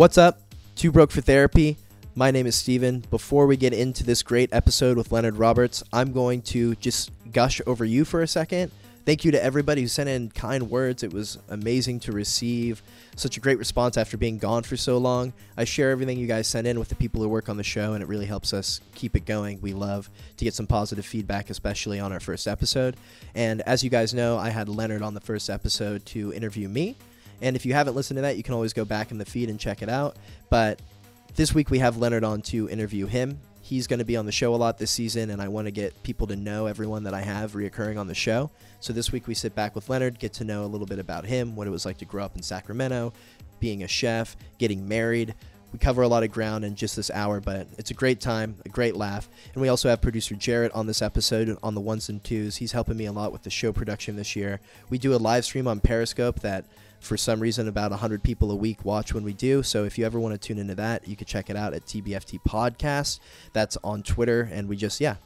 What's up? Too Broke for Therapy. My name is Steven. Before we get into this great episode with Leonard Roberts, I'm going to just gush over you for a second. Thank you to everybody who sent in kind words. It was amazing to receive such a great response after being gone for so long. I share everything you guys send in with the people who work on the show, and it really helps us keep it going. We love to get some positive feedback, especially on our first episode. And as you guys know, I had Leonard on the first episode to interview me. And if you haven't listened to that, you can always go back in the feed and check it out. But this week we have Leonard on to interview him. He's going to be on the show a lot this season, and I want to get people to know everyone that I have reoccurring on the show. So this week we sit back with Leonard, get to know a little bit about him, what it was like to grow up in Sacramento, being a chef, getting married. We cover a lot of ground in just this hour, but it's a great time, a great laugh. And we also have producer Jarrett on this episode on the ones and twos. He's helping me a lot with the show production this year. We do a live stream on Periscope that for some reason about 100 people a week watch when we do. So if you ever want to tune into that you can check it out at tbft podcast. That's on twitter and we just yeah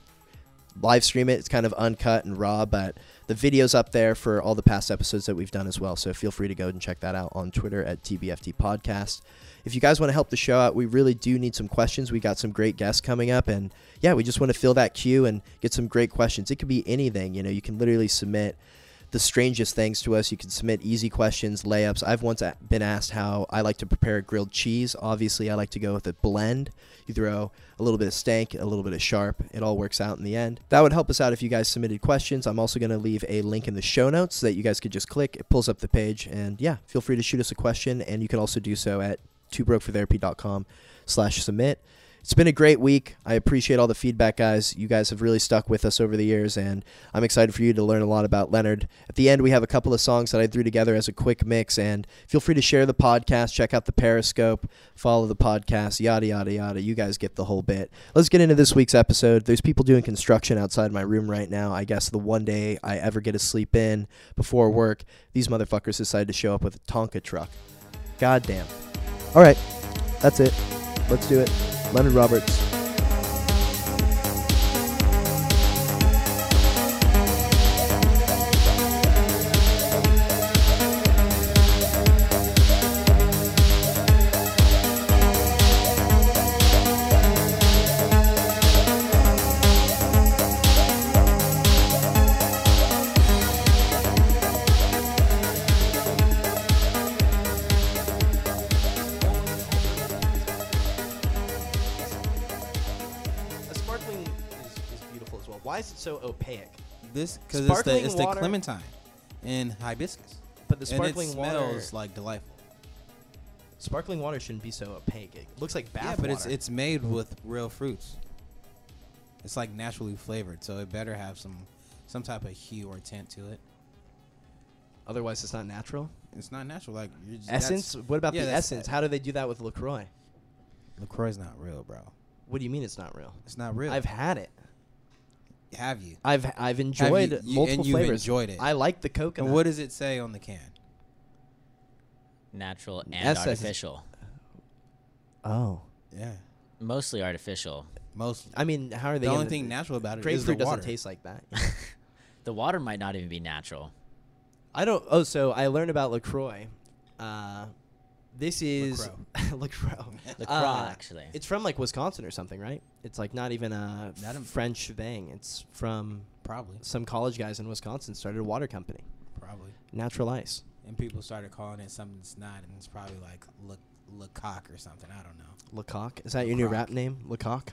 live stream it. It's kind of uncut and raw but the video's up there for all the past episodes that we've done as well. So feel free to go and check that out on twitter at tbft podcast. If you guys want to help the show out we really do need some questions. We got some great guests coming up and yeah we just want to fill that queue and get some great questions. It could be anything you know you can literally submit the strangest things to us. You can submit easy questions, layups. I've once been asked how I like to prepare grilled cheese. Obviously, I like to go with a blend. You throw a little bit of stank, a little bit of sharp. It all works out in the end. That would help us out if you guys submitted questions. I'm also going to leave a link in the show notes so that you guys could just click. It pulls up the page. And yeah, feel free to shoot us a question. And you can also do so at twobrokefortherapy.com slash submit it's been a great week. I appreciate all the feedback, guys. You guys have really stuck with us over the years, and I'm excited for you to learn a lot about Leonard. At the end, we have a couple of songs that I threw together as a quick mix, and feel free to share the podcast, check out the Periscope, follow the podcast, yada, yada, yada. You guys get the whole bit. Let's get into this week's episode. There's people doing construction outside my room right now. I guess the one day I ever get to sleep in before work, these motherfuckers decided to show up with a Tonka truck. God damn. All right, that's it. Let's do it. Leonard Roberts. This because it's the it's the water- clementine and hibiscus. But the and it sparkling water, smells like delightful. sparkling water shouldn't be so opaque. It looks like bath yeah, but it's water. it's made with real fruits. It's like naturally flavored, so it better have some some type of hue or tint to it. otherwise it's not natural. It's not natural. Like you're just, Essence. What about yeah, the essence? How do they do that with Lacroix? Lacroix's not real, bro. What do you mean it's not real? It's not real. I've had it. Have you? I've I've enjoyed you- you- multiple and you've flavors. enjoyed it. I like the coconut. And what does it say on the can? natural and Essence. artificial. Oh, Yeah, Mostly artificial. mostly. I mean, how are they? the only gonna- thing natural about it is the grapefruit doesn't water. taste like that. The water might not even be natural. I don't. Oh, so I learned about Lacroix. Uh, this is Lacroix. LaCroix, Uh, actually. It's from like Wisconsin or something, right? It's like not even a Not a- French thing. It's from Probably, some college guys in Wisconsin started a water company, probably. Natural Ice. And people started calling it something it's not, and it's probably like Le, Lecoq or something. I don't know. Lecoq. Is that your new rap name? Lecoq.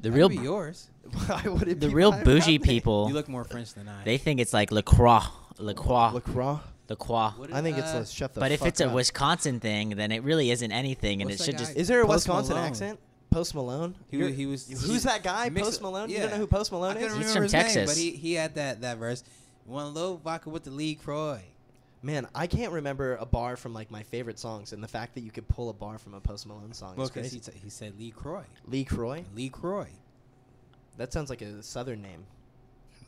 The That real could be yours. Why would it the be real bougie people You look more French than I. they think it's like LaCroix. LaCroix. Lacroix. LaCroix. What I think it's uh, a shut the But if fuck it's a up. Wisconsin thing, then it really isn't anything, and What's it that should just. guy? Is there a Post Wisconsin Malone. accent? Post Malone. He, he was. Who's that guy? Post Malone. You don't know who Post Malone couldn't is? He's from his name, Texas. but he, he had that that verse. One low vodka with the Lee Croy. Man, I can't remember a bar from like my favorite songs, and the fact that you could pull a bar from a Post Malone song Well, is because crazy. he, t- he said Lee Croy. Lee Croy. Lee Croy. That sounds like a Southern name.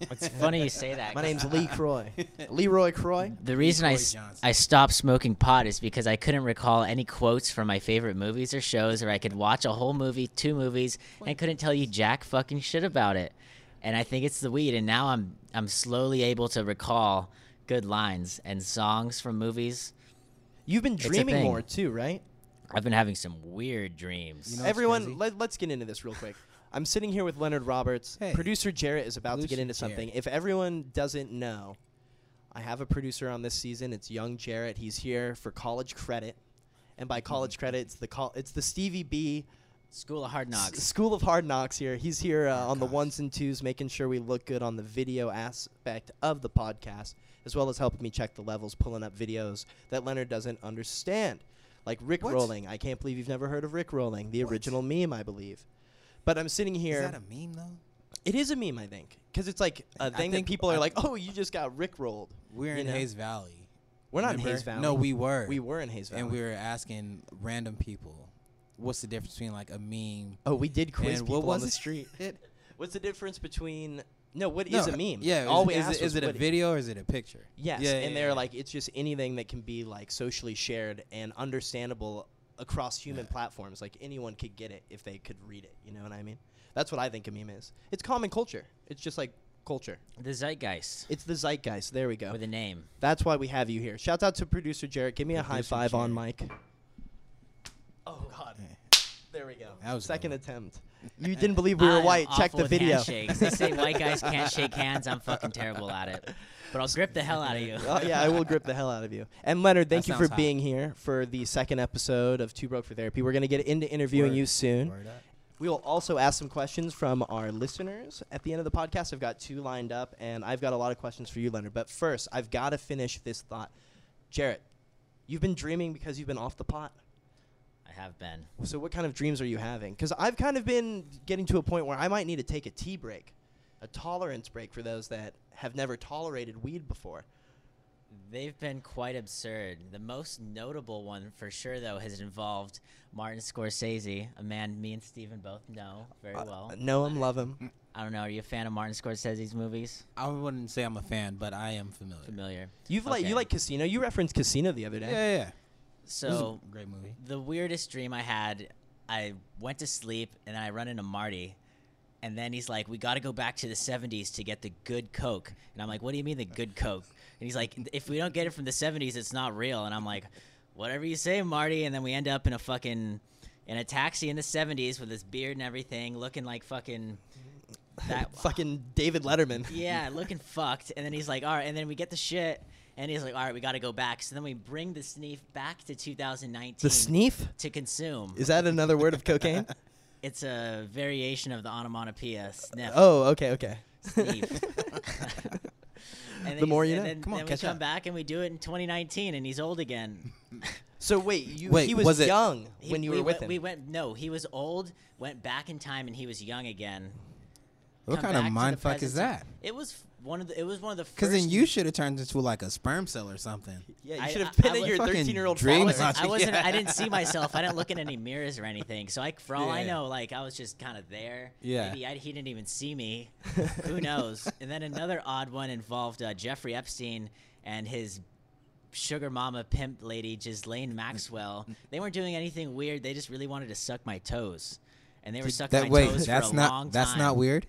It's funny you say that. My name's Lee Croy. Leroy Croy. The reason I, Leroy s- Johnson. I stopped smoking pot is because I couldn't recall any quotes from my favorite movies or shows, or I could watch a whole movie, two movies, and couldn't tell you jack fucking shit about it. And I think it's the weed. And now I'm I'm slowly able to recall good lines and songs from movies. You've been a dreaming thing. more too, right? I've been having some weird dreams. You know- Everyone, crazy? let, let's get into this real quick. I'm sitting here with Leonard Roberts. Hey. Producer Jarrett is about to get into something. Jarrett. If everyone doesn't know, I have a producer on this season. It's young Jarrett. He's here for college credit, and by college Mm-hmm. credit, it's the col- it's the Stevie B School of Hard S- Knocks. School of Hard Knocks here. He's here uh, on the ones and twos, making sure we look good on the video aspect of the podcast, as well as helping me check the levels, pulling up videos that Leonard doesn't understand, like Rick What? rolling. I can't believe you've never heard of Rick rolling, the What? original meme, I believe. But I'm sitting here. Is that a meme though? it is a meme, I think, because it's like a I thing that think- people are I- like, "Oh, you just got Rick rolled." We're You in know? Hayes Valley. We're not in Remember? Hayes Valley. No, we were. we were in Hayes Valley. and we were asking random people, what's the difference between like a meme? oh, we did quiz and people what on was the it? street. What's the difference between? No, what is No, a meme? Yeah, all is, we is, asked it, was is it a what- video or is it a picture? Yes, Yeah, and yeah, they're yeah. like it's just anything that can be like socially shared and understandable across human Yeah. platforms. Like anyone could get it if they could read it. You know what I mean? That's what I think a meme is. It's common culture. It's just like culture. The Zeitgeist It's the zeitgeist. There we go. with a name. That's why we have you here. Shouts out to producer Jarrett. Give me a high Producer five on Jarrett. mic. Oh God. There we go. That was Second attempt. You didn't believe we were I'm white. Check the video. handshakes. They say white guys can't shake hands. I'm fucking terrible at it. But I'll grip the hell out of you. oh, yeah, I will grip the hell out of you. And Leonard, thank That you for hot. being here for the second episode of Two Broke for Therapy. We're going to get into interviewing Word. you soon. Word. We will also ask some questions from our listeners at the end of the podcast. I've got two lined up, and I've got a lot of questions for you, Leonard. But first, I've got to finish this thought. Jarrett, you've been dreaming because you've been off the pot. I have been. So, what kind of dreams are you having? Because I've kind of been getting to a point where I might need to take a tea break, a tolerance break for those that have never tolerated weed before. They've been quite absurd. The most notable one, for sure, though, has involved Martin Scorsese, a man me and Steven both know very Uh, well. know him, love him. I don't know. Are you a fan of Martin Scorsese's movies? I wouldn't say I'm a fan, but I am familiar. Familiar. You've like you like Casino. You referenced Casino the other Yeah, day. yeah, yeah. This is So a great movie. the weirdest dream I had, I went to sleep and I run into Marty. And then he's like, "We got to go back to the '70s to get the good Coke." And I'm like, "What do you mean the good Coke?" And he's like, "If we don't get it from the '70s, it's not real." And I'm like, "Whatever you say, Marty." And then we end up in a fucking in a taxi in the '70s with his beard and everything, looking like fucking that Fucking David Letterman. yeah, looking fucked. And then he's like, all right. And then we get the shit. And he's like, all right, we got to go back. So then we bring the sneef back to 2019 The sneef? to consume. Is that another word of cocaine? it's a variation of the onomatopoeia sniff. oh, okay, okay. Sneef. And The more you and know. Then, Come on, then we catch come up. back and we do it in 2019, and he's old again. so wait, you Wait, he was, was it- young He- when you we were with went, him. We went no, he was old, went back in time, and he was young again. What Come kind of back to the mind fuck is present that? It was f- one of the. It was one of the first. Because then you should have turned into like a sperm cell or something. yeah, you I- should have been I at your 13 year old dream I father. wasn't. I wasn't. I didn't see myself. I didn't look in any mirrors or anything. So I, for all I know, like I was just kind of there. Yeah. Maybe I, he didn't even see me. Who knows? And then another odd one involved uh, Jeffrey Epstein and his sugar mama pimp lady Ghislaine Maxwell. they weren't doing anything weird. They just really wanted to suck my toes. And they were sucking That my wait, toes that's for a not long time. that's not weird.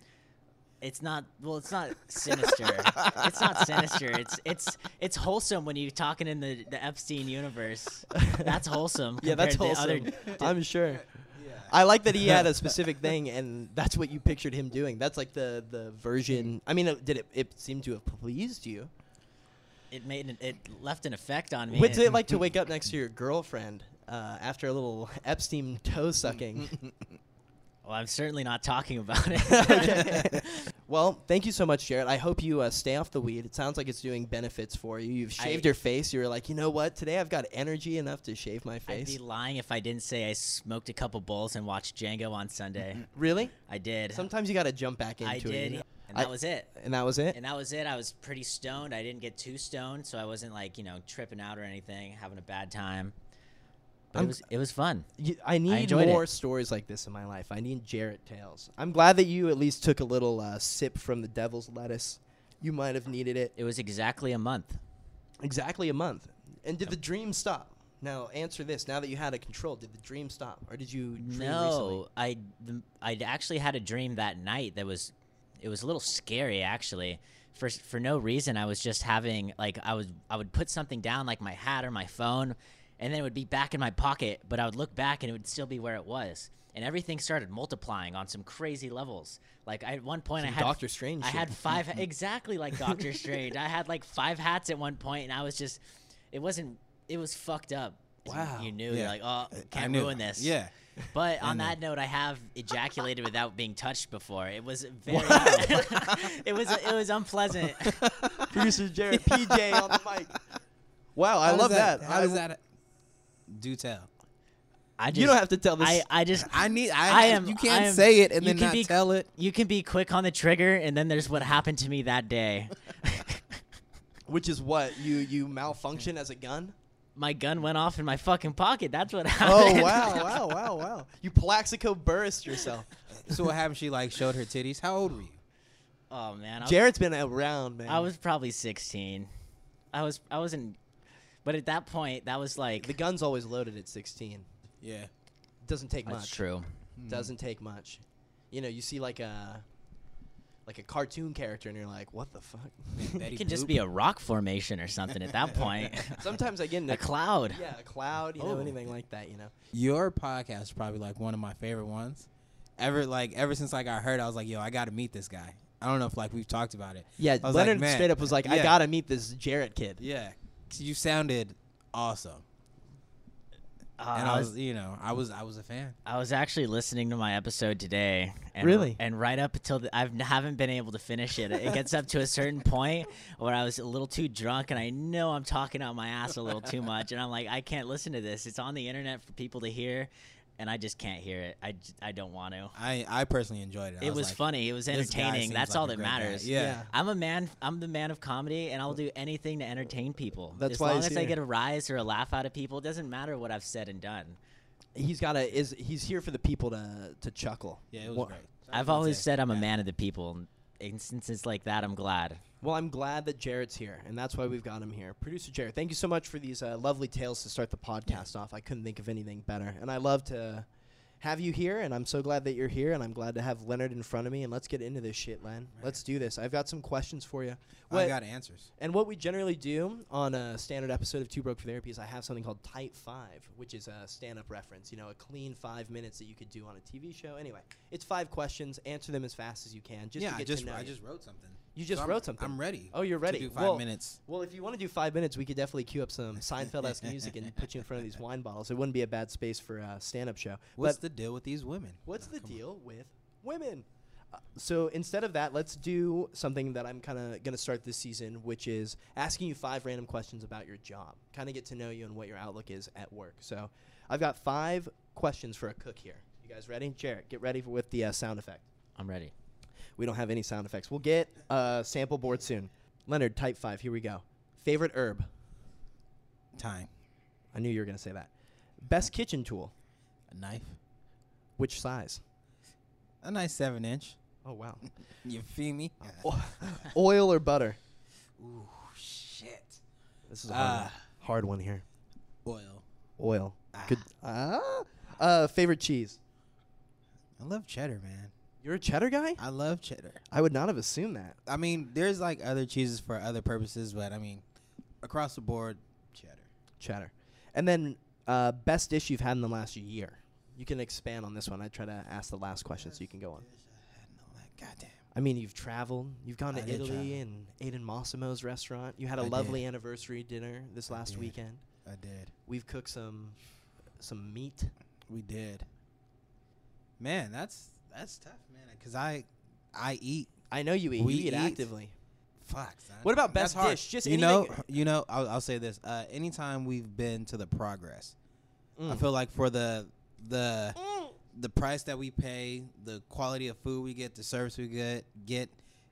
It's not. Well, it's not sinister. it's not sinister. It's it's it's wholesome when you're talking in the, the Epstein universe. That's wholesome. yeah, that's wholesome. Other, I'm sure. I like that he had a specific thing, and that's what you pictured him doing. That's like the the version. I mean, uh, did it? It seem to have pleased you. it made an, it left an effect on me. What's it like to wake up next to your girlfriend uh, after a little Epstein toe sucking? Well, I'm certainly not talking about it. Well, thank you so much, Jarrett. I hope you uh, stay off the weed. It sounds like it's doing benefits for you. You've shaved I- your face. You were like, you know what? Today I've got energy enough to shave my face. I'd be lying if I didn't say I smoked a couple bowls and watched Django on Sunday. really? I did. Sometimes you got to jump back into I it. did, you know? and I- that was it. And that was it. And that was it. I was pretty stoned. I didn't get too stoned, so I wasn't like you know tripping out or anything, having a bad time. But I'm- it was it was fun. You- I need it. more stories like this in my life. I need Jarrett tales. I'm glad that you at least took a little uh, sip from the devil's lettuce. You might have needed it. It was exactly a month. Exactly a month. And did the dream stop? Now answer this. Now that you had a control, did the dream stop, or did you recently? No, I I actually had a dream that night that was it was a little scary actually. For for no reason, I was just having like I was I would put something down like my hat or my phone, and then it would be back in my pocket, but I would look back and it would still be where it was. And everything started multiplying on some crazy levels. Like I, at one point, Some I had Doctor Strange I shit. had five exactly like Doctor Strange. I had like five hats at one point, and I was just, it wasn't, it was fucked up. Wow. You knew, Yeah. you're like, oh, I can't ruin this. Yeah. But on that note, I have ejaculated without being touched before. It was very, it was it was unpleasant. Producer Jarrett PJ on the mic. Wow, I How does love that. How I- does that? Do tell. I just, you don't have to tell this. I, I just I need. I, I am- You can't I am- say it and you then can not be- tell it. you can be quick on the trigger, and then there's what happened to me that day. which is what you you malfunction as a gun. my gun went off in my fucking pocket. That's what oh, happened. Oh happened. wow, wow, wow, wow! You Plaxico Burress yourself. So what happened? She like showed her titties. How old were you? Oh man, I was, Jarrett's been around, man. I was probably 16. I was I wasn't, but at that point, that was like the gun's always loaded at 16. Yeah. Doesn't take that's much. true. Hmm. Doesn't take much. You know, you see like a like a cartoon character, and you're like, what the fuck? Betty It can just be a rock formation or something at that point. Sometimes I get in a cloud. Yeah, a cloud. You know, Oh. anything like that. You know. Your podcast is probably like one of my favorite ones. Ever like ever since like I heard, I was like, yo, I got to meet this guy. I don't know if like we've talked about it. Yeah, I was Leonard like, man, straight up was like, I yeah. gotta meet this Jarrett kid. Yeah, 'Cause you sounded awesome, Uh, and I was, you know, I was, I was a fan. I was actually listening to my episode today. And, Really? And right up until the, I haven't been able to finish it. It gets up to a certain point where I was a little too drunk, and I know I'm talking out my ass a little too much, and I'm like, I can't listen to this. It's on the internet for people to hear, and I just can't hear it. I, j- I don't want to. I, I personally enjoyed it. I It was like, funny. It was entertaining. That's like all that matters. Yeah. Yeah. I'm a man. I'm the man of comedy, and I'll do anything to entertain people. That's as why long he's as I get a rise or a laugh out of people, it doesn't matter what I've said and done. He's got to is he's here for the people to to chuckle. Yeah, it was Wha- great. I've always say, said I'm a man of the people. and Instances like that, I'm glad. Well, I'm glad that Jarrett's here, and that's why we've got him here. Producer Jarrett, thank you so much for these uh, lovely tales to start the podcast off. I couldn't think of anything better, and I love to have you here, and I'm so glad that you're here, and I'm glad to have Leonard in front of me, and let's get into this shit, Len. Let's do this. I've got some questions for you. I What- got answers. And what we generally do on a standard episode of Two Broke for Therapy is I have something called Type 5, which is a stand up reference, you know, a clean five minutes that you could do on a TV show. Anyway, it's five questions. Answer them as fast as you can. Just yeah, to I just, to know I you. just wrote something. You just So wrote something. I'm ready. Oh, you're ready. To do five Well- minutes. Well, if you want to do five minutes, we could definitely queue up some Seinfeld-esque music and put you in front of these wine bottles. It wouldn't be a bad space for a stand-up show. What's but the deal with these women? what's Oh, the come on. deal with women? Uh, so instead of that, let's do something that I'm kind of going to start this season, which is asking you five random questions about your job. Kind of get to know you and what your outlook is at work. So I've got five questions for a cook here. You guys ready? Jarrett, get ready for, with the uh, sound effect. I'm ready. We don't have any sound effects. We'll get a sample board soon. Leonard, type five. Here we go. Favorite herb. Thyme. I knew you were going to say that. Best kitchen tool. A knife. Which size? A nice seven inch. Oh wow. You feel me? O- Oil or butter? Ooh, shit. This is a hard, one. Ah. hard one here. Oil. Oil. Ah. Good. Ah. Uh, favorite cheese. I love cheddar, man. You're a cheddar guy? I love cheddar. I would not have assumed that. I mean, there's like other cheeses for other purposes, but I mean, across the board, cheddar. Cheddar. And then uh, best dish you've had in the last year. You can expand on this one. I try to ask the last question so you can go on. Goddamn. I mean, you've traveled. You've gone I to did Italy travel. and ate in Massimo's restaurant. You had a I lovely did. anniversary dinner this I last did. weekend. I did. We've cooked some some meat. We did. Man, that's that's tough, man. Cause I I eat. I know you eat. We you eat, eat. actively. Fuck. son. What about That's best hard. dish? Just you know, anything- you know. I'll, I'll say this. Uh, anytime we've been to the Progress, I Mm. feel like for the the the price that we pay, the quality of food we get, the service we get, get,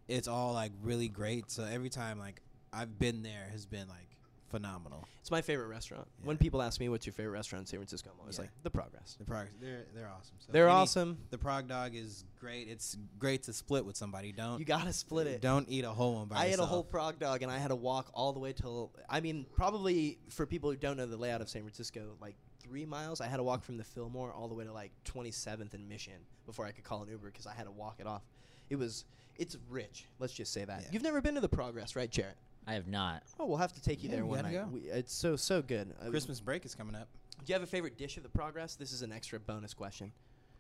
it's all like really great. So every time like I've been there has been like phenomenal. It's my favorite restaurant. When people ask me what's your favorite restaurant in San Francisco, I'm always Yeah. like the Progress. The Progress, they're they're awesome. So They're awesome. The Prog Dog is great. It's great to split with somebody. Don't You gotta split it. Don't eat a whole one by I ate a whole prog dog and I had to walk all the way till I mean probably for people who don't know the layout of San Francisco like three miles I had to walk from the Fillmore all the way to like 27th and Mission before I could call an Uber because I had to walk it off. It was it's rich. Let's just say that. Yeah. You've never been to the Progress, right, Jarrett? I have not. Oh, we'll have to take you Yeah, there we one gotta night. go. We, it's so so good. Uh, Christmas break is coming up. Do you have a favorite dish of the progress? This is an extra bonus question.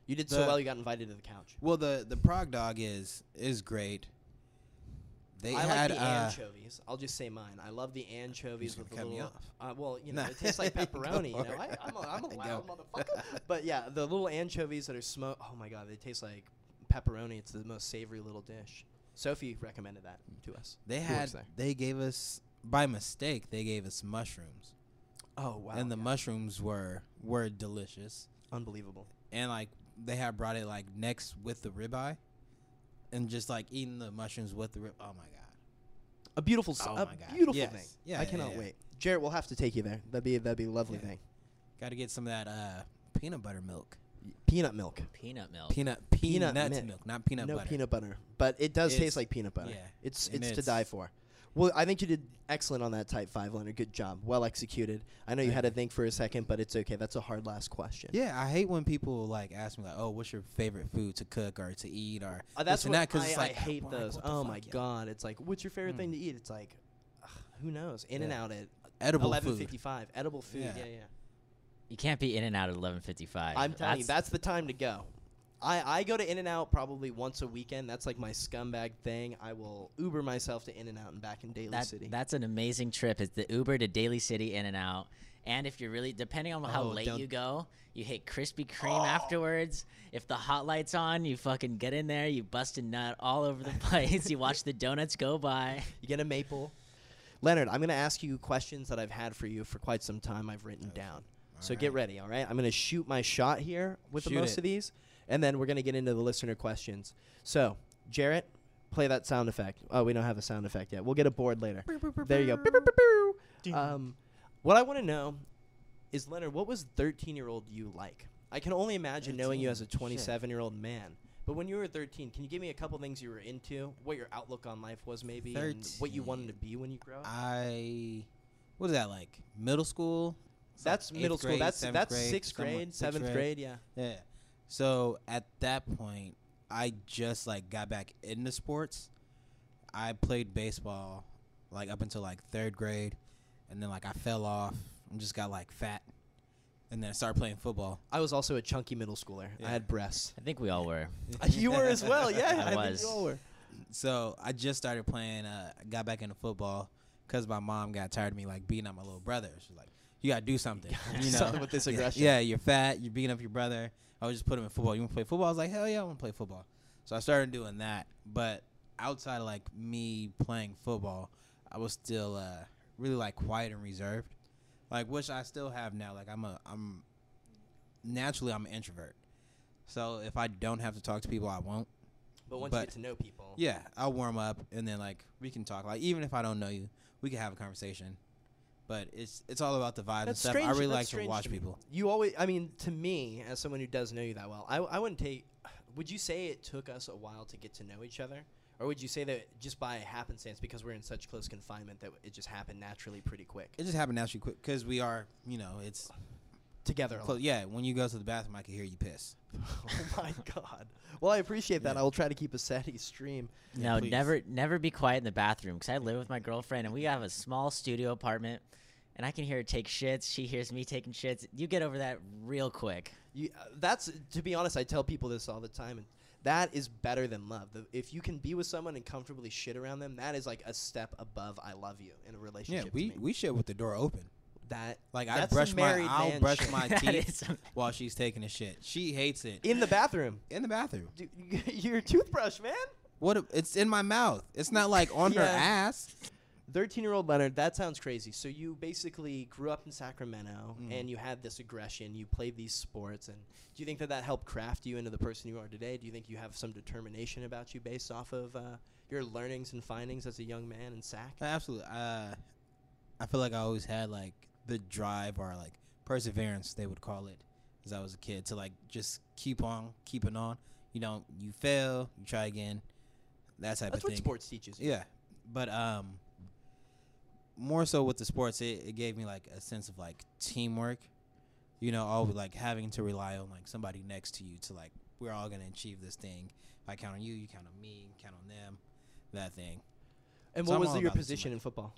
You did so The- well. You got invited to the couch. Well, the the prog dog is is great. They I had like the uh, anchovies. I'll just say mine. I love the anchovies You're with gonna the cut me little. off. Uh, well, you know, Nah. it tastes like Go pepperoni. you know, I, it. I'm a, I'm a Go. loud motherfucker. But yeah, the little anchovies that are smoked. Oh my god, they taste like pepperoni. It's the most savory little dish. Sophie recommended that to us. They had they gave us by mistake they gave us mushrooms, Oh wow, and the yeah. mushrooms were were delicious. unbelievable. And like they had brought it like next with the ribeye, and just like eating the mushrooms with the rib. Oh my god. A beautiful, Oh a my God. beautiful Yes. thing. Yeah, I yeah, cannot yeah. wait. Jarrett, we'll have to take you there. That'd be that'd be a lovely thing. Got to get some of that uh, peanut butter milk. Peanut milk. Peanut milk. Peanut Peanut peanut milk. milk, not peanut no butter. No peanut butter, but it does It's- taste like peanut butter. yeah, it's and it's, to die for. Well, I think you did excellent on that type five, Leonard. Good job, well executed. I know you had to think for a second, but it's okay. That's a hard last question. Yeah, I hate when people like ask me like, "Oh, what's your favorite food to cook or to eat?" Or Uh, that's this and what that, 'cause I, it's I hate like, those. Oh my fuck, yo? god, it's like, what's your favorite Mm. thing to eat? It's like, ugh, who knows? In and out at Edible eleven food. Edible food. Yeah, Yeah. yeah. You can't be in and out at 11:55. I'm telling you, that's the time to go. I, I go to In and Out probably once a weekend. That's like my scumbag thing. I will Uber myself to In and Out and back in Daly that, City. That's an amazing trip. It's the Uber to Daly City in and out. And if you're really depending on how Oh, late don't- you go, you hit Krispy Kreme oh. afterwards. If the hot lights on, you fucking get in there, you bust a nut all over the place. you watch the donuts go by. You get a maple. Leonard, I'm going to ask you questions that I've had for you for quite some time. I've written down. So get ready, all right? I'm going to shoot my shot here with the most it. of these, and then we're going to get into the listener questions. So, Jarrett, play that sound effect. Oh, we don't have a sound effect yet. We'll get a board later. There you go. Um, what I want to know is, Leonard, what was 13 year old you like? I can only imagine knowing you as a 27 year old man. But when you were 13, can you give me a couple things you were into? What your outlook on life was, maybe, and what you wanted to be when you grow up? I what is that like? Middle school? It's like that's middle school. grade, That's that's grade, sixth grade, seventh grade. Yeah. Yeah. So at that point, I just like got back into sports. I played baseball like up until like third grade, and then like I fell off and just got like fat, and then I started playing football. I was also a chunky middle schooler. I had breasts. I think we all were. you were as well. Yeah, I think was. you all were. So I just started playing. Uh, got back into football because my mom got tired of me like beating up my little brother. She's like, "You gotta do something." You know, something with this Yeah, aggression. Yeah, you're fat. You're beating up your brother. I would just put him in football. You want to play football? I was like, hell yeah, I want to play football. So I started doing that. But outside of like me playing football, I was still uh, really like quiet and reserved, like which I still have now. Like I'm a I'm naturally I'm an introvert. So if I don't have to talk to people, I won't. But once But- you get to know people, Yeah, I'll warm up and then like we can talk. Like even if I don't know you, we can have a conversation. But it's it's all about the vibe and stuff. strange. I really like to watch me. people. You always, I mean, to me, as someone who does know you that well, I, I wouldn't take. Would you say it took us a while to get to know each other, or would you say that just by happenstance, because we're in such close confinement, that it just happened naturally, pretty quick It just happened naturally quick because we are, you know, it's together? close. Yeah, when you go to the bathroom, I can hear you piss. oh my god. Well, I appreciate that. Yeah. I will try to keep a steady stream. No, please. never, never be quiet in the bathroom because I live with my girlfriend and we have a small studio apartment, and I can hear her take shits. She hears me taking shits. You get over that real quick. You, uh, that's to be honest. I tell people this all the time, and that is better than love. The, if you can be with someone and comfortably shit around them, that is like a step above "I love you" in a relationship. Yeah, relationship. we to me. we shit with the door open. That Like I that's brush my married I'll man brush shit. my That teeth some- while she's taking a shit. She hates it in the bathroom. in the bathroom. Dude, your toothbrush, man. What? a- It's in my mouth. It's not like on her Yeah. ass. 13 year old Leonard, that sounds crazy. So you basically grew up in Sacramento Mm. and you had this aggression. You played these sports. And do you think that that helped craft you into the person you are today? Do you think you have some determination about you based off of uh, your learnings and findings as a young man in Sac? Absolutely. Uh, I feel like I always had like the drive or like perseverance they would call it as I was a kid to like just keep on keeping on. You know, you fail, you try again. That type That's of what thing. sports teaches. Yeah, but um, more so with the sports, it, it gave me like a sense of like teamwork. You know, all like having to rely on like somebody next to you to like we're all gonna achieve this thing. If I count on you, you count on me, count on them, that thing. And So what I'm was your position in football?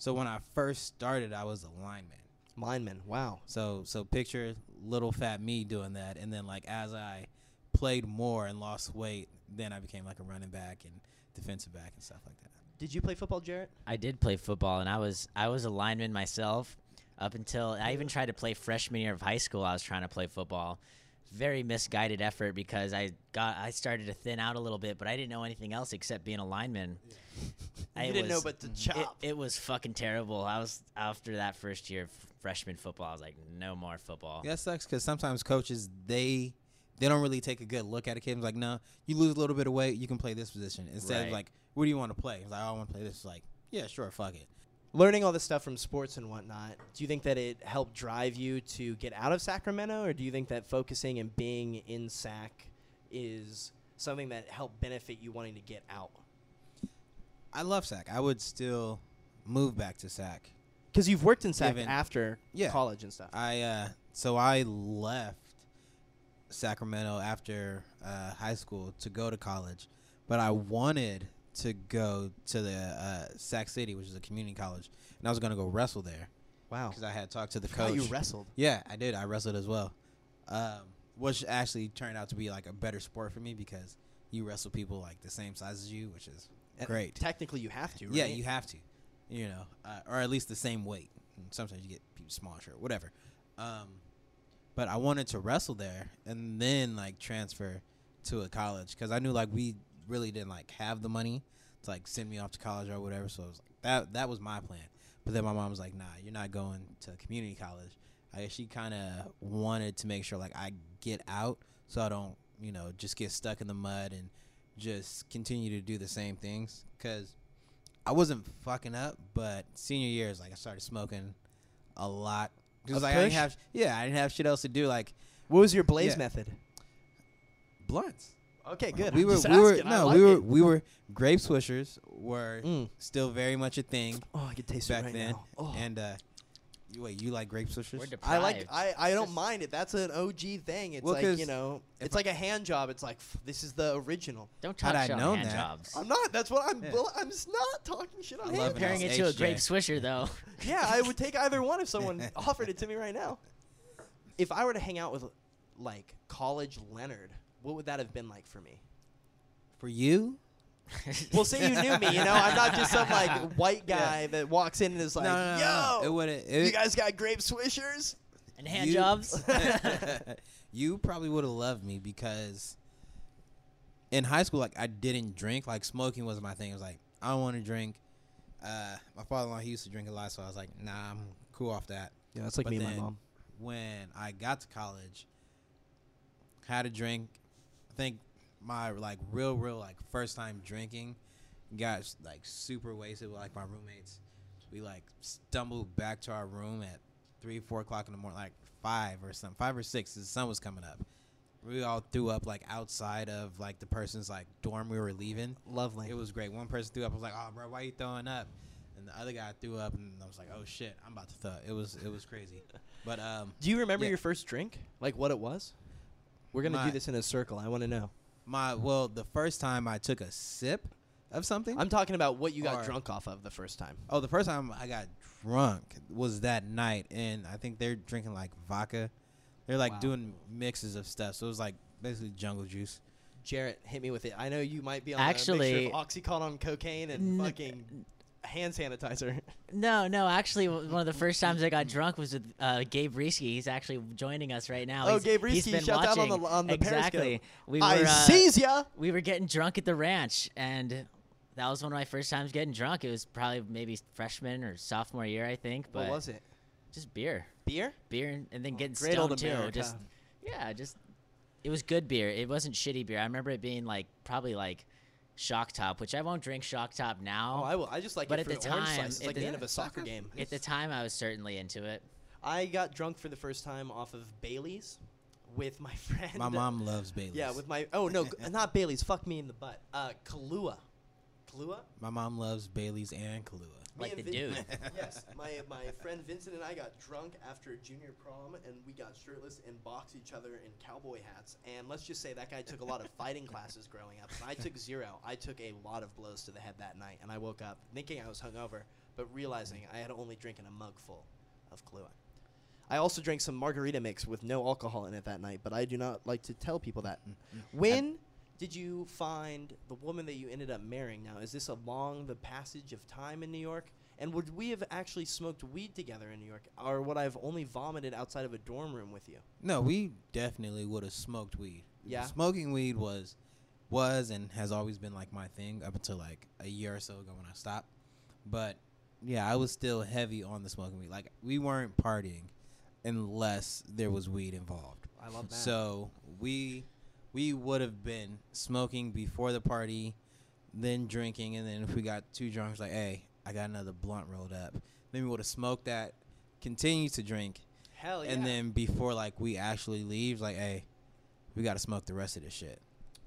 So when I first started, I was a lineman. Lineman. Wow. So so picture little fat me doing that, and then like as I played more and lost weight, then I became like a running back and defensive back and stuff like that. Did you play football, Jarrett? I did play football, and I was I was a lineman myself up until I even tried to play freshman year of high school. I was trying to play football. Very misguided effort because I got I started to thin out a little bit, but I didn't know anything else except being a lineman. I you didn't know but to Mm. it, chop. it was fucking terrible. I was after that first year of freshman football. I was like, no more football. Yeah, that sucks because sometimes coaches they they don't really take a good look at a kid. It's like, no, you lose a little bit of weight, you can play this position instead Right. of like, what do you want to play? It's like, oh, I want to play this. It's like, yeah, sure, fuck it. Learning all this stuff from sports and whatnot, do you think that it helped drive you to get out of Sacramento, or do you think that focusing and being in Sac is something that helped benefit you wanting to get out? I love Sac. I would still move back to Sac. Because you've worked in Sac Given- after Yeah. college and stuff. I uh, so I left Sacramento after uh, high school to go to college, but I wanted to go to the uh, Sac City, which is a community college, and I was gonna go wrestle there wow. because I had talked to the coach. you wrestled. Yeah, I did. I wrestled as well, um, which actually turned out to be like a better sport for me because you wrestle people like the same size as you, which is And great. Technically, you have to. Right? Yeah, you have to, you know, uh, or at least the same weight. And sometimes you get people smaller, sure, whatever. Um, but I wanted to wrestle there and then like transfer to a college because I knew like we really didn't like have the money to like send me off to college or whatever. So it was like that that was my plan. But then my mom was like, "Nah, you're not going to community college." I guess she kind of wanted to make sure like I get out so I don't you know just get stuck in the mud and just continue to do the same things because I wasn't fucking up, but senior year is like I started smoking a lot because like I didn't have yeah I didn't have shit else to do like What was your blaze Yeah. method? blunts. Okay, good. We I'm were we were no like we were it. we were grape swishers were Mm. still very much a thing Oh, I can taste back it right then now. Oh. and uh you, wait you like grape swishers We're I like. I, I don't mind it. That's an OG thing. It's Well, like 'cause you know. It's like a hand job. It's like f- this is the original. Don't Had talk I shit on known hand that- jobs. I'm not. That's what I'm. Yeah. well, I'm just not talking shit on I hand. love it. Comparing it to a grape swisher, though. Yeah, I would take either one if someone offered it to me right now. If I were to hang out with like college Leonard, what would that have been like for me? for you Well, say you knew me, you know, I'm not just some like white guy that walks in and is like, no, no, no, "Yo, no. it would you guys got grape swishers?" and hand You- jobs. you probably would have loved me because in high school, like I didn't drink. Like smoking was my thing. It was like I don't want to drink. Uh, my father-in-law he used to drink a lot, so I was like, nah, I'm cool off that. Yeah, that's like But me and my mom. When I got to college, had a drink. I think my like real, real like first time drinking, got like super wasted with like my roommates. We like stumbled back to our room at three, four o'clock in the morning, like five or something, five or six. The sun was coming up. We all threw up like outside of like the person's like dorm we were leaving. Lovely. It was great. One person threw up. I was like, "Oh, bro, why you throwing up?" And the other guy threw up, and I was like, "Oh shit, I'm about to throw." It was it was crazy. But um, Do you remember Yeah. your first drink? Like what it was? We're gonna do this in a circle. I want to know. my well, the first time I took a sip of something. I'm talking about what you got Or- drunk off of the first time. oh, the first time I got drunk was that night, and I think they're drinking like vodka. They're like Wow. doing mixes of stuff, so it was like basically jungle juice. Jarrett, hit me with it. I know you might be on Actually- a mixture of oxycontin, cocaine, and N- fucking hand sanitizer. No, no. Actually, one of the first times I got drunk was with uh, Gabe Risky. He's actually joining us right now. Oh, He's- Gabe been shout out on watching. the- on the exactly. Periscope. We were I uh, sees ya. we were getting drunk at the ranch, and that was one of my first times getting drunk. It was probably maybe freshman or sophomore year, I think. But What was it? Just beer, Beer? beer, and, and then Oh, getting great stoned too. America. Just yeah, just it was good beer. It wasn't shitty beer. I remember it being like probably like Shock Top, which I won't drink Shock Top now. Oh, I will. I just like But it at for the the orange time, slice. It's like the the- end of a soccer game. At the time, I was certainly into it. I got drunk for the first time off of Bailey's with my friend. My mom loves Bailey's. Yeah, with my oh no, not Bailey's. Fuck me in the butt. Uh, Kahlua. Kahlua? My mom loves Bailey's and Kahlua. Me Like and the dude. yes, my my friend Vincent and I got drunk after junior prom, and we got shirtless and boxed each other in cowboy hats. And let's just say that guy took a lot of fighting classes growing up. And I took zero. I took a lot of blows to the head that night, and I woke up thinking I was hungover, but realizing I had only drinking a mug full of Kahlua. I also drank some margarita mix with no alcohol in it that night, but I do not like to tell people that. Mm, mm. When did you find the woman that you ended up marrying now? Is this along the passage of time in New York? And would we have actually smoked weed together in New York? Or would I have only vomited outside of a dorm room with you? No, we definitely would have smoked weed. Yeah? Smoking weed was was and has always been like my thing up until like a year or so ago when I stopped. But yeah, I was still heavy on the smoking weed. Like we weren't partying unless there was weed involved. I love that. So we we would have been smoking before the party, then drinking, and then if we got too drunk, it's like, hey, I got another blunt rolled up. Then we would have smoked that, continue to drink, hell yeah. and then before like we actually leave, like, hey, we got to smoke the rest of this shit.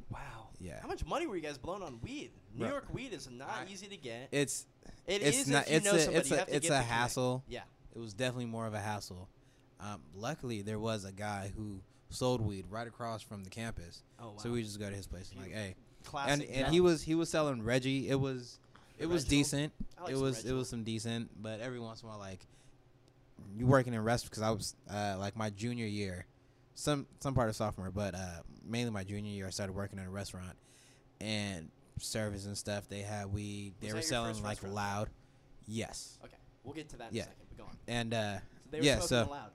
wow. Yeah. How much money were you guys blowing on weed? New Bro, York weed is not I- easy to get. It's It it's is not it's know a somebody. it's a it's a the connect. hassle. Yeah. It was definitely more of a hassle. Um, luckily, there was a guy who sold weed right across from the campus, Oh wow. so we just go to his place and like, hey, Classic. and and he was he was selling Reggie. It was it was Reginald? decent. Like it was it was some decent, but every once in a while, like you working in rest because I was uh, like my junior year, some some part of sophomore, but uh, mainly my junior year, I started working in a restaurant and service and stuff. They had weed. They Was were selling like restaurant? loud. Yes, Okay, we'll get to that in Yeah. a second. But go on. and uh, So they were Yeah, so- loud.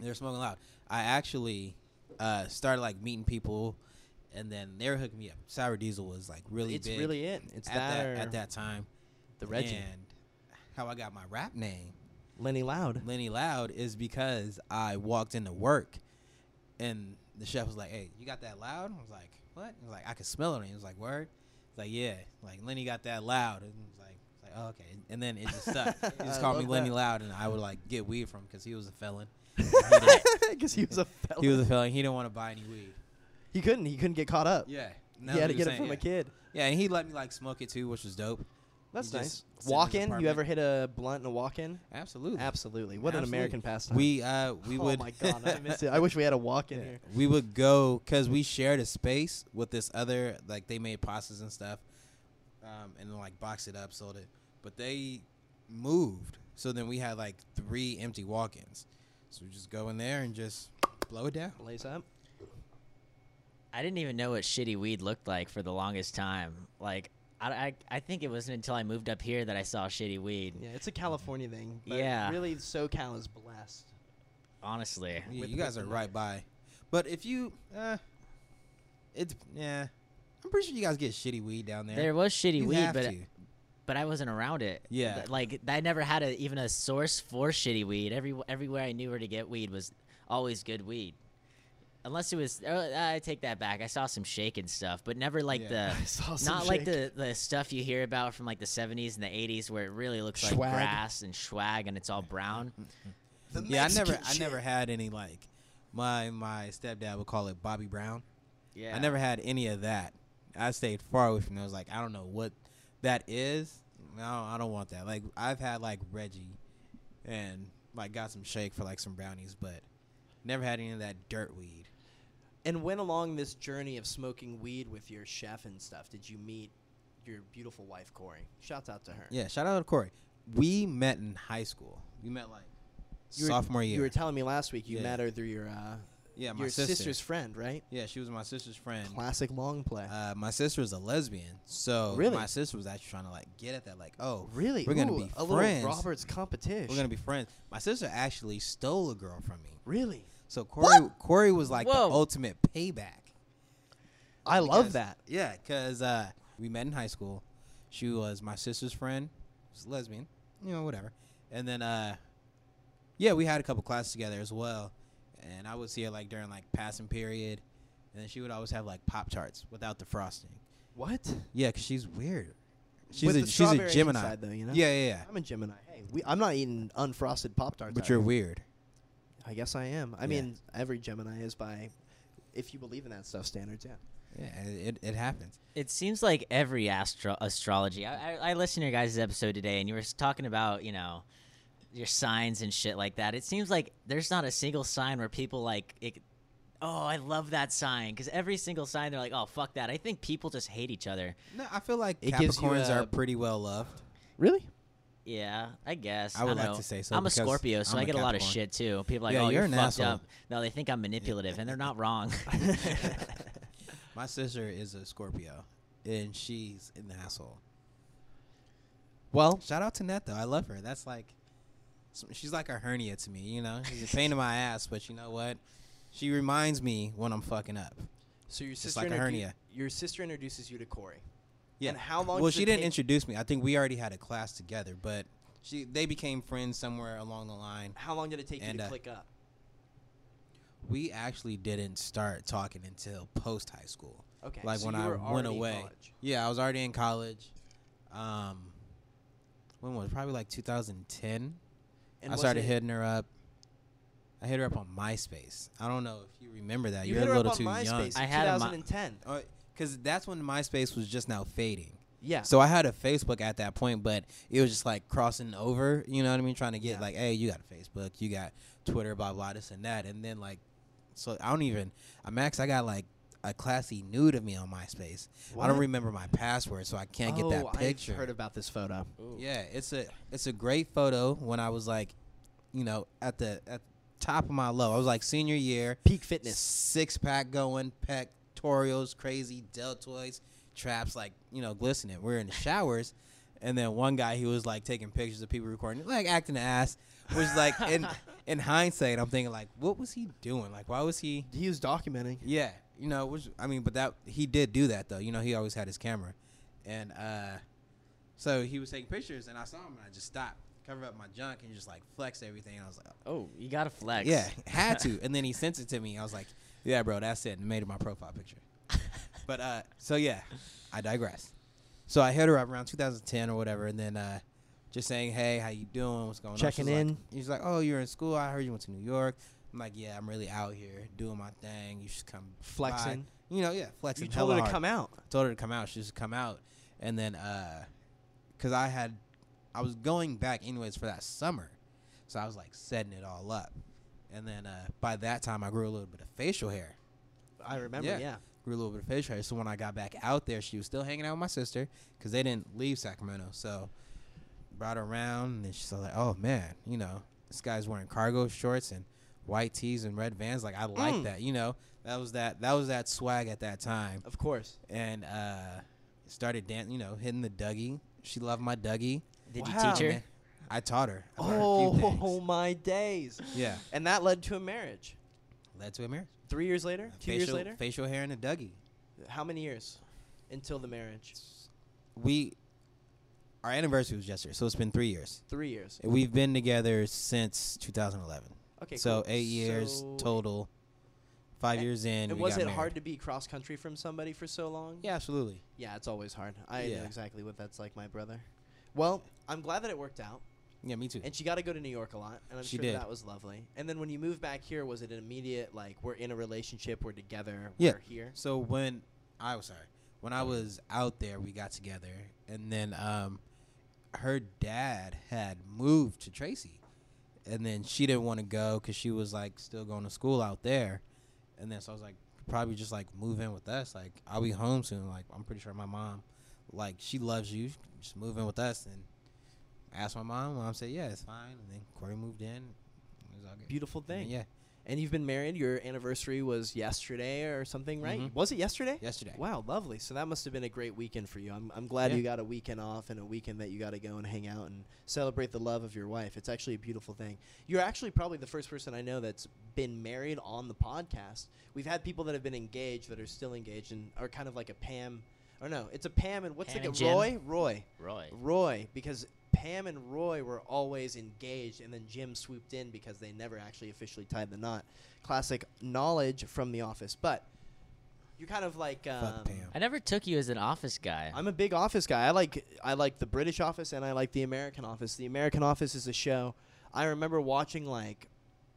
They were smoking loud. I actually uh, started like meeting people, and then they were hooking me up. Sour Diesel was like really it's big. really it. It's at that, that at that time. the Reggie. And how I got my rap name, Lenny Loud. Lenny Loud, is because I walked into work, and the chef was like, "Hey, you got that loud?" I was like, "What?" He was like, "I could smell it." And he was like, "Word." He's like, "Yeah." Like Lenny got that loud, and he was like, like, "Oh, okay." And then it just stuck. He I just called me Lenny that. Loud, and I would like get weed from because he was a felon. Because he was a felon. He was a felon. He didn't want to buy any weed. He couldn't. He couldn't get caught up. Yeah. he had to get it from a kid. Yeah, and he let me like smoke it too, which was dope. That's You nice. just sit in his Walk in. You apartment. ever hit a blunt in a walk in? Absolutely. Absolutely. What an Absolutely. American pastime. We uh we oh would. my god, I miss it. I wish we had a walk in here. We would go because we shared a space with this other like they made pastas and stuff, um, and then like boxed it up, sold it. But they moved, so then we had like three empty walk-ins. So we just go in there and just blow it down. Blaze up. I didn't even know what shitty weed looked like for the longest time. Like, I, I, I think it wasn't until I moved up here that I saw shitty weed. Yeah, it's a California thing. But Yeah. Really, SoCal is blessed. Honestly, Yeah, With- you guys are right by. But if you, uh, it's yeah, I'm pretty sure you guys get shitty weed down there. there was shitty you weed, have but to. But I wasn't around it. Yeah. Like I never had a, even a source for shitty weed. Every everywhere I knew where to get weed was always good weed. Unless it was, uh, I take that back. I saw some shake and stuff, but never like Yeah. I saw the, some not like the the stuff you hear about from like the '70s and the '80s, where it really looks like Swag. grass and swag and it's all brown. Yeah, I never, Mexican I never had any like, my my stepdad would call it Bobby Brown. Yeah, I never had any of that. I stayed far away from it. I was like, I don't know what that is. No, I don't want that. Like I've had like Reggie, and like got some shake for like some brownies, but never had any of that dirt weed. And when along this journey of smoking weed with your chef and stuff, did you meet your beautiful wife Corey? Shouts out to her. Yeah, shout out to Corey. We met in high school. We met like You were- sophomore year. You were telling me last week you Yeah. met her through your uh, yeah, my your sister. sister's friend, right? Yeah, she was my sister's friend. Classic long play. Uh, my sister is a lesbian, so Really? my sister was actually trying to like get at that, like, oh, really? we're gonna Ooh, be a friends. little Robert's competition. we're gonna be friends. My sister actually stole a girl from me, really. so Corey, Corey was like Whoa. the ultimate payback. I love that. Yeah, because uh, we met in high school. She was my sister's friend. She's lesbian, you know, whatever. And then, uh, yeah, we had a couple classes together as well. And I would see her like during like passing period, and then she would always have like pop tarts without the frosting. What? Yeah, cause she's weird. She's With a the she's a strawberry Gemini. inside, though, you know? Yeah, yeah, yeah. I'm a Gemini. Hey, we, I'm not eating unfrosted Pop Tarts. But you're weird. I guess I am. I Yeah. mean, every Gemini is by, if you believe in that stuff, standards. Yeah. Yeah, it it happens. It seems like every astro- astrology. I, I, I listened to your guys' episode today, and you were s- talking about you know your signs and shit like that. It seems like there's not a single sign where people like, it, oh, I love that sign because every single sign they're like, oh, fuck that. I think people just hate each other. No, I feel like It gives you Capricorns a- are pretty well loved. Really? Yeah, I guess. I would don't like know. to say so I'm a Scorpio, so I'm I a get a lot of shit too. People are like, Yeah, oh, you're you're, an fucked asshole. up. No, they think I'm manipulative, and they're not wrong. My sister is a Scorpio, and she's an asshole. Well, Shout out to Net though. I love her. That's like, she's like a hernia to me. You know, she's a pain in my ass, but you know what? She reminds me when I'm fucking up. so your sister like a introdu- hernia. Your sister introduces you to Corey. Yeah. And how long? Well, she didn't take- introduce me. I think we already had a class together, but she they became friends somewhere along the line. How long did it take you to uh, click up? We actually didn't start talking until post high school. Okay. Like so when I went away. Yeah, I was already in college. Um, when was it? probably like 2010? And I started it- hitting her up. I hit her up on MySpace. I don't know if you remember that. You You're hit a little up too on young. MySpace I had a Mi- 2010. Because that's when MySpace was just now fading. yeah. So I had a Facebook at that point, but it was just like crossing over. You know what I mean? Trying to get Yeah. like, hey, you got a Facebook, you got Twitter, blah blah, this and that, and then like, so I don't even. I max. I got like a classy nude of me on MySpace. I don't remember my password, so I can't get oh, that picture. I've heard about this photo. Yeah, it's a it's a great photo when I was like, you know, at the at top of my low. I was like senior year, Peak fitness. six pack going, pectorials, crazy deltoids, traps like you know glistening. We're in the showers, and then one guy he was like taking pictures of people recording, like acting ass. Was like in in hindsight, I'm thinking like, what was he doing? Like, why was he? He was documenting. Yeah, you know, which I mean, but that he did do that though. You know, he always had his camera, and uh, so he was taking pictures, and I saw him, and I just stopped, covered up my junk, and just like flexed everything. And I was like, oh, you gotta flex. yeah, had to. and then he sent it to me. I was like, yeah, bro, that's it, and made it my profile picture. but uh, so yeah, I digress. So I hit her up around 2010 or whatever, and then uh, just saying, hey, how you doing? What's going Checking on? Like- in. he's like, oh, you're in school. I heard you went to New York. I'm like, yeah, I'm really out here doing my thing. You should come by." Flexing. You know, yeah, flexing. You told her hella to hard. come out. Told her to come out. She just come out, and then uh, cause I had, I was going back anyways for that summer, so I was like setting it all up, and then uh, by that time I grew a little bit of facial hair. I remember. Yeah. Yeah. Grew a little bit of facial hair. So when I got back out there, she was still hanging out with my sister because they didn't leave Sacramento. So brought her around, and she's like, "Oh man, you know, this guy's wearing cargo shorts and white tees and red Vans. Like I like Mm. that. You know, that was that that was that swag at that time." Of course. and uh, started dancing. You know, hitting the Dougie. She loved my Dougie. Did Wow. you teach her? Man, I taught her. I taught her a few things. Oh my days. yeah, And that led to a marriage. led to a marriage. Three years later. Two facial, years later. facial hair and a Dougie. How many years until the marriage? We, our anniversary was yesterday, so it's been three years. Three years. We've been together since 2011. Okay. so cool. eight years So- total. Five And- years in. And we was got it married. hard to be cross country from somebody for so long? Yeah, absolutely. Yeah, it's always hard. I Yeah. know exactly what that's like, my brother. Well, I'm glad that it worked out. Yeah, me too. And she got to go to New York a lot, and I'm She sure did. that was lovely. And then when you moved back here, was it an immediate like we're in a relationship, we're together, Yeah. we're here? So when I was sorry, when I was out there, we got together, and then um, her dad had moved to Tracy, and then she didn't want to go because she was like still going to school out there, and then so I was like, probably just like move in with us. Like I'll be home soon. Like I'm pretty sure my mom, like she loves you. Just move in with us. And I asked my mom. Mom said, yeah, it's fine. And then Corey moved in. It was all good. Beautiful thing. Yeah, And you've been married. Your anniversary was yesterday or something, right? Mhm. Was it yesterday? yesterday. Wow, lovely. So that must have been a great weekend for you. I'm, I'm glad Yeah. you got a weekend off and a weekend that you got to go and hang out and celebrate the love of your wife. It's actually a beautiful thing. You're actually probably the first person I know that's been married on the podcast. We've had people that have been engaged that are still engaged and are kind of like a Pam, or no, it's a Pam and what's Pam like a and Roy? Roy. Roy. Roy, because Pam and Roy were always engaged, and then Jim swooped in because they never actually officially tied the knot. Classic knowledge from The Office, but you're kind of like um, Fuck Pam. I never took you as an office guy. I'm a big Office guy. I like I like the British Office and I like the American Office. The American Office is a show I remember watching like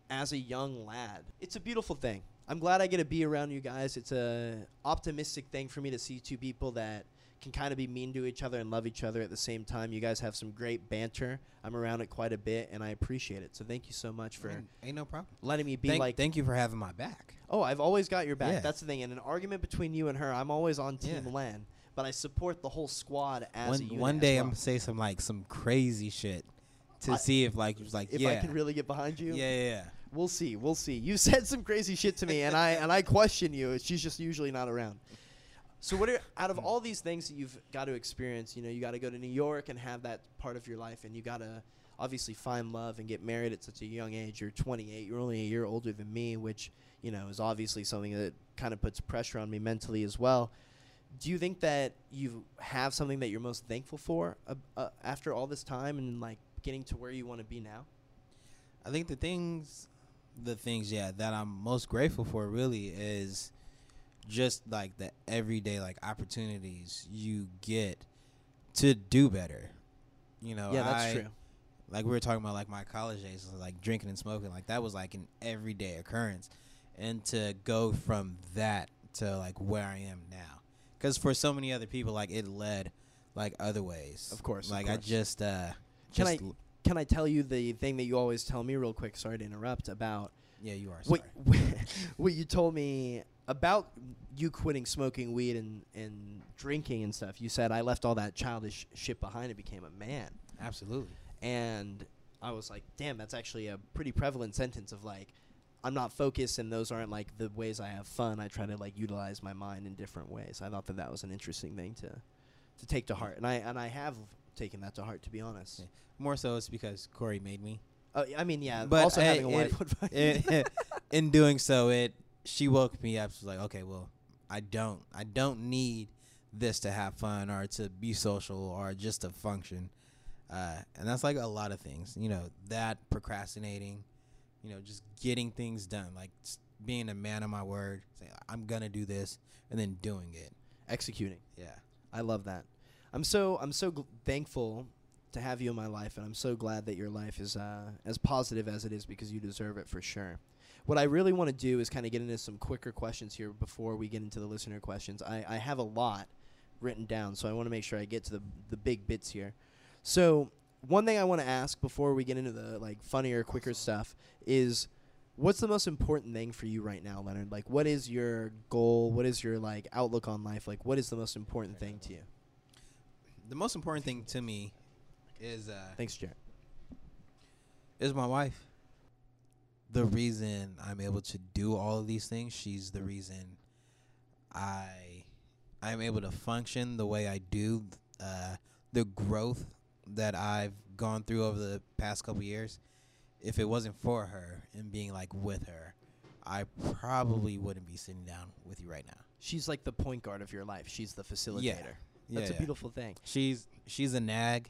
as a young lad. It's a beautiful thing. I'm glad I get to be around you guys. It's a optimistic thing for me to see two people that can kind of be mean to each other and love each other at the same time. You guys have some great banter. I'm around it quite a bit, and I appreciate it. So thank you so much for ain't, ain't no problem. letting me be Thank, like. thank you for having my back. oh, I've always got your back. Yeah. That's the thing. In an argument between you and her, I'm always on Team Yeah. Len, but I support the whole squad as One a unit. one day well. I'm gonna say some like some crazy shit to I- see if like it's like If yeah I can really get behind you, yeah yeah yeah. We'll see. We'll see. You said some crazy shit to me, and I and I question you. She's just usually not around. So what are out of all these things that you've got to experience? You know, you got to go to New York and have that part of your life, and you got to obviously find love and get married at such a young age. You're 28. You're only a year older than me, which you know is obviously something that kind of puts pressure on me mentally as well. Do you think that you have something that you're most thankful for uh, uh, after all this time and like getting to where you want to be now? I think the things, the things, yeah, that I'm most grateful for really is just like the everyday like opportunities you get to do better. You know, yeah, that's I- true. Like we were talking about, like my college days, like drinking and smoking, like that was like an everyday occurrence, and to go from that to like where I am now, because for so many other people, like it led like other ways. Of course, of like I just uh, Can just I- l- can I tell you the thing that you always tell me real quick? Sorry to interrupt. About yeah, you are. Sorry. what what you told me about you quitting smoking weed and and drinking and stuff. You said I left all that childish shit behind and became a man. Absolutely. And I was like, damn, that's actually a pretty prevalent sentence of like. I'm not focused, and those aren't like the ways I have fun. I try to like utilize my mind in different ways. I thought that that was an interesting thing to, to take to heart, and I and I have taken that to heart, to be honest. Yeah. More so, it's because Corey made me. Uh, I mean, yeah. But also I- having a wife would fuck in, in doing so, it she woke me up. She's like, okay, well, I don't, I don't need this to have fun or to be social or just to function. Uh, and that's like a lot of things, you know, that procrastinating, you know, just getting things done, like being a man of my word, saying I'm gonna do this, and then doing it. executing. Yeah, I love that. I'm so I'm so gl- thankful to have you in my life, and I'm so glad that your life is uh, as positive as it is because you deserve it for sure. What I really want to do is kind of get into some quicker questions here before we get into the listener questions. I, I have a lot written down, so I want to make sure I get to the the big bits here. So one thing I want to ask before we get into the like funnier, quicker stuff is what's the most important thing for you right now, Leonard? Like what is your goal? What is your like outlook on life? Like what is the most important thing to you? the most important thing to me is uh, Thanks, Jarrett. is my wife. The reason I'm able to do all of these things, she's the reason I I'm able to function the way I do. Uh, the growth that I've gone through over the past couple years, if it wasn't for her and being like with her, I probably wouldn't be sitting down with you right now. She's like the point guard of your life. She's the facilitator. Yeah. That's Yeah, a yeah. beautiful thing. She's she's a nag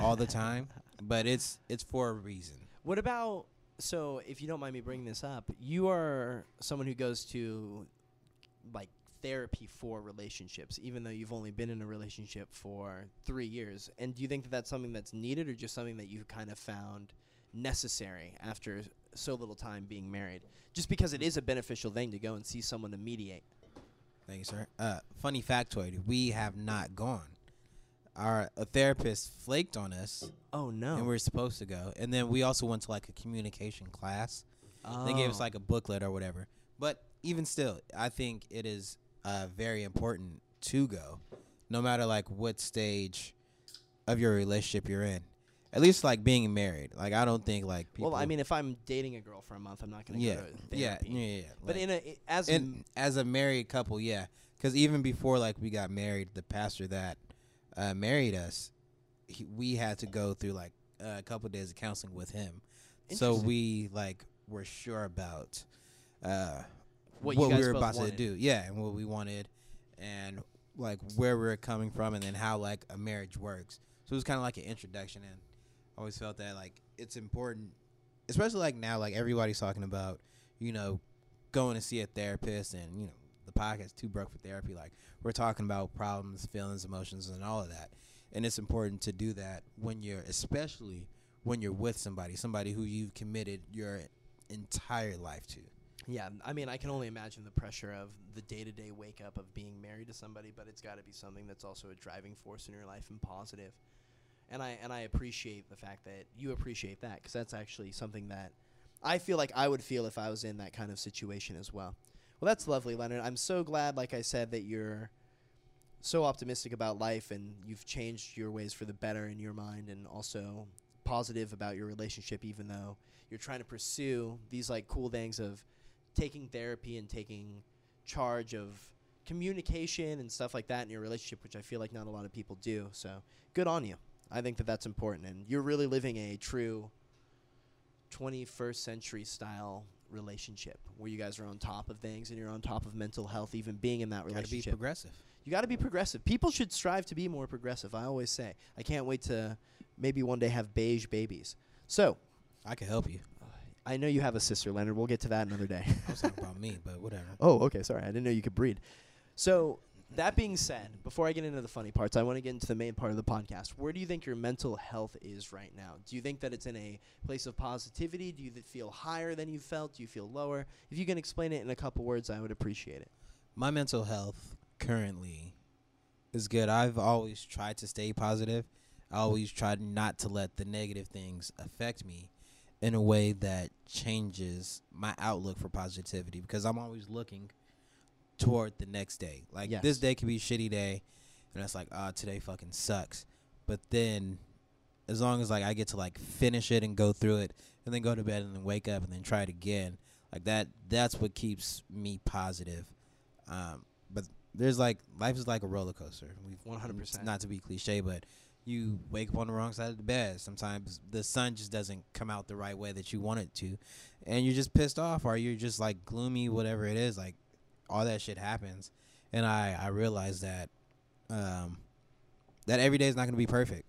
all the time, but it's it's for a reason. What about so if you don't mind me bringing this up, you are someone who goes to like therapy for relationships even though you've only been in a relationship for 3 years. And do you think that that's something that's needed or just something that you kind of found necessary after so little time being married? Just because it is a beneficial thing to go and see someone to mediate. Thank you, sir. Uh, funny factoid: we have not gone. Our a therapist flaked on us, Oh no. and we were supposed to go. And then we also went to like a communication class. They gave us Oh. like a booklet or whatever. But even still, I think it is uh, very important to go, no matter like what stage of your relationship you're in. At least like being married. Like I don't think like people. Well, I mean, if I'm dating a girl for a month, I'm not going to yeah, go to yeah, therapy. yeah, yeah. But like- in a as and as a married couple, yeah, because even before like we got married, the pastor that uh, married us, he, we had to go through like a couple days of counseling with him, so we like were sure about uh, What what, we were about wanted. to do, yeah, and what we wanted, and like where we are coming from, and then how like a marriage works. So it was kind of like an introduction, and I always felt that like it's important, especially like now, like everybody's talking about, you know, going to see a therapist, and you know, podcast Too Broke for Therapy. Like we're talking about problems, feelings, emotions, and all of that, and it's important to do that when you're, especially when you're with somebody, somebody who you've committed your entire life to. Yeah, I mean, I can only imagine the pressure of the day-to-day wake up of being married to somebody, but it's got to be something that's also a driving force in your life and positive. And I and I appreciate the fact that you appreciate that because that's actually something that I feel like I would feel if I was in that kind of situation as well. Well, that's lovely, Leonard. I'm so glad, like I said, that you're so optimistic about life and you've changed your ways for the better in your mind and also positive about your relationship even though you're trying to pursue these like cool things of taking therapy and taking charge of communication and stuff like that in your relationship which I feel like not a lot of people do. So, good on you. I think that that's important and you're really living a true 21st century style relationship where you guys are on top of things and you're on top of mental health even being in that relationship. Gotta be progressive. You got to be progressive. People should strive to be more progressive. I always say. I can't wait to maybe one day have beige babies. So, I can help you. I know you have a sister, Leonard. We'll get to that another day. I was talking about me, but whatever. oh, okay. Sorry. I didn't know you could breed. So, that being said, before I get into the funny parts, I want to get into the main part of the podcast. Where do you think your mental health is right now? Do you think that it's in a place of positivity? Do you th- feel higher than you felt? Do you feel lower? If you can explain it in a couple words, I would appreciate it. My mental health currently is good. I've always tried to stay positive. I always tried not to let the negative things affect me in a way that changes my outlook for positivity because I'm always looking toward the next day. Like Yes. this day could be a shitty day and it's like, ah, today fucking sucks. But then as long as like I get to like finish it and go through it and then go to bed and then wake up and then try it again, like that that's what keeps me positive. Um, but there's like life is like a roller coaster. We've 100%. Not to be cliche, but you wake up on the wrong side of the bed. Sometimes the sun just doesn't come out the right way that you want it to, and you're just pissed off, or you're just like gloomy, whatever it is. Like all that shit happens, and I I realize that um, that every day is not going to be perfect,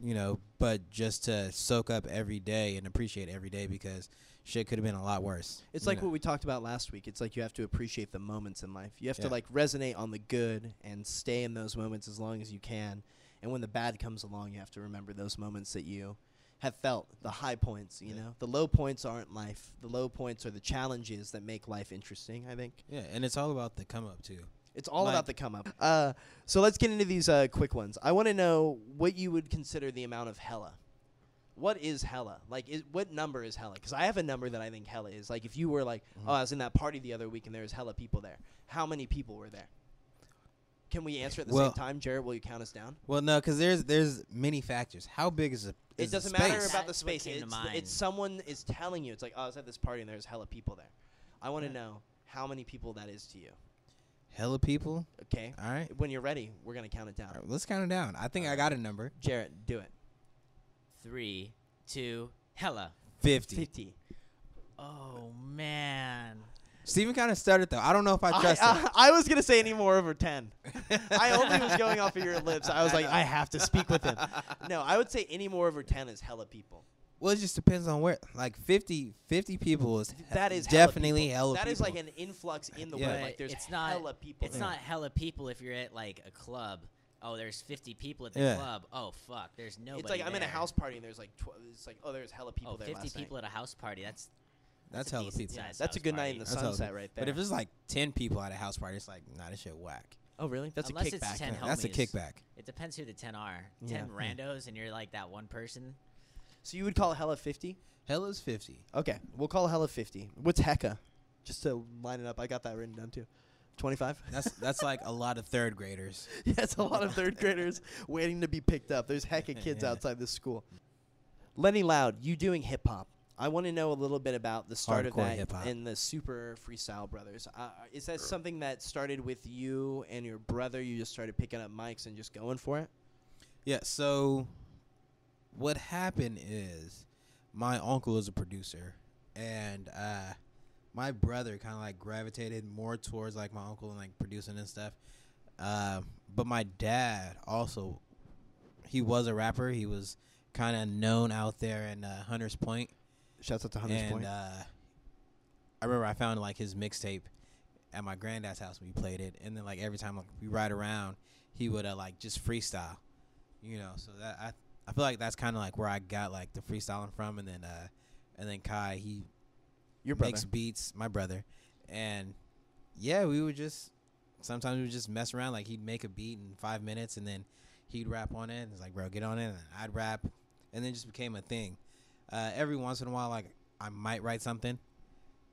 you know. But just to soak up every day and appreciate every day because shit could have been a lot worse. It's like know? what we talked about last week. It's like you have to appreciate the moments in life. You have to like resonate on the good and stay in those moments as long as you can. And when the bad comes along, you have to remember those moments that you have felt, the high points, you Yeah. know. The low points aren't life. The low points are the challenges that make life interesting, I think. yeah, and it's all about the come up too. It's all Like- about the come up. Uh, so let's get into these uh, quick ones. I want to know what you would consider the amount of hella. What is hella? Like, is, what number is hella? Because I have a number that I think hella is. Like, if you were like, Mhm. oh, I was in that party the other week and there was hella people there. How many people were there? Can we answer at the Well- same time, Jarrett? Will you count us down? Well, no, because there's there's many factors. How big is a It is the doesn't matter space? about the That's what space. came to It's, mind. it's someone is telling you. It's like, oh, I was at this party and there's hella people there. I want to Yeah. know how many people that is to you. hella people. Okay. All right. When you're ready, we're gonna count it down. All right, let's count it down. I think I got a number. Jarrett, do it. Three, two, hella. Fifty. Fifty. Oh man. Steven kind of started though. I don't know if I trust I, him. I, I was gonna say any more over ten. I only was going off of your lips. I was like, I have to speak with him. No, I would say any more over ten is hella people. Well, it just depends on where. Like 50, 50 people is That is hella definitely people. hella That people. is like an influx in the Yeah. world. Like there's it's not- hella people. It's there. not hella people if you're at like a club. Oh, there's 50 people at the Yeah. club. Oh fuck, there's nobody. It's like I'm in a house party and there's like tw- it's like oh there's hella oh, people Oh, there 50 last people night. at a house party. That's That's a hella decent people. Yeah, that's a house good night in the party. That's sunset right there. But if there's like ten people at a house party, it's like nah, this shit whack. oh really? That's Unless a it's kickback. 10 Yeah, That's a kickback. It depends who the 10 are. Yeah. 10 randos and you're like that one person. So you would call hella fifty? Hella's fifty. Okay, we'll call hella fifty. What's hecka? Just to line it up, I got that written down too. Twenty-five. That's that's like a lot of third graders. yeah, it's a lot of third graders waiting to be picked up. There's hecka kids Yeah. outside this school. Lenny Loud, you doing hip hop? I want to know a little bit about the start of Hardcore that hip-hop. and the Super Freestyle Brothers. Uh, is that something that started with you and your brother? You just started picking up mics and just going for it? Yeah. So, what happened is, my uncle is a producer, and uh, my brother kind of like gravitated more towards like my uncle and like producing and stuff. Um, but my dad also, he was a rapper. He was kind of known out there in uh, Hunters Point. Shouts out to Hunter's and Point. uh, I remember I found like his mixtape at my granddad's house when we played it, and then like every time like, we ride around, he would uh, like just freestyle, you know. So that I I feel like that's kind of like where I got like the freestyling from, and then uh, and then Kai he Your brother. makes beats. My brother, and yeah, we would just sometimes we would just mess around. Like he'd make a beat in five minutes, and then he'd rap on it. And It's like, bro, get on it. And I'd rap, and then it just became a thing. Uh, every once in a while, like I might write something,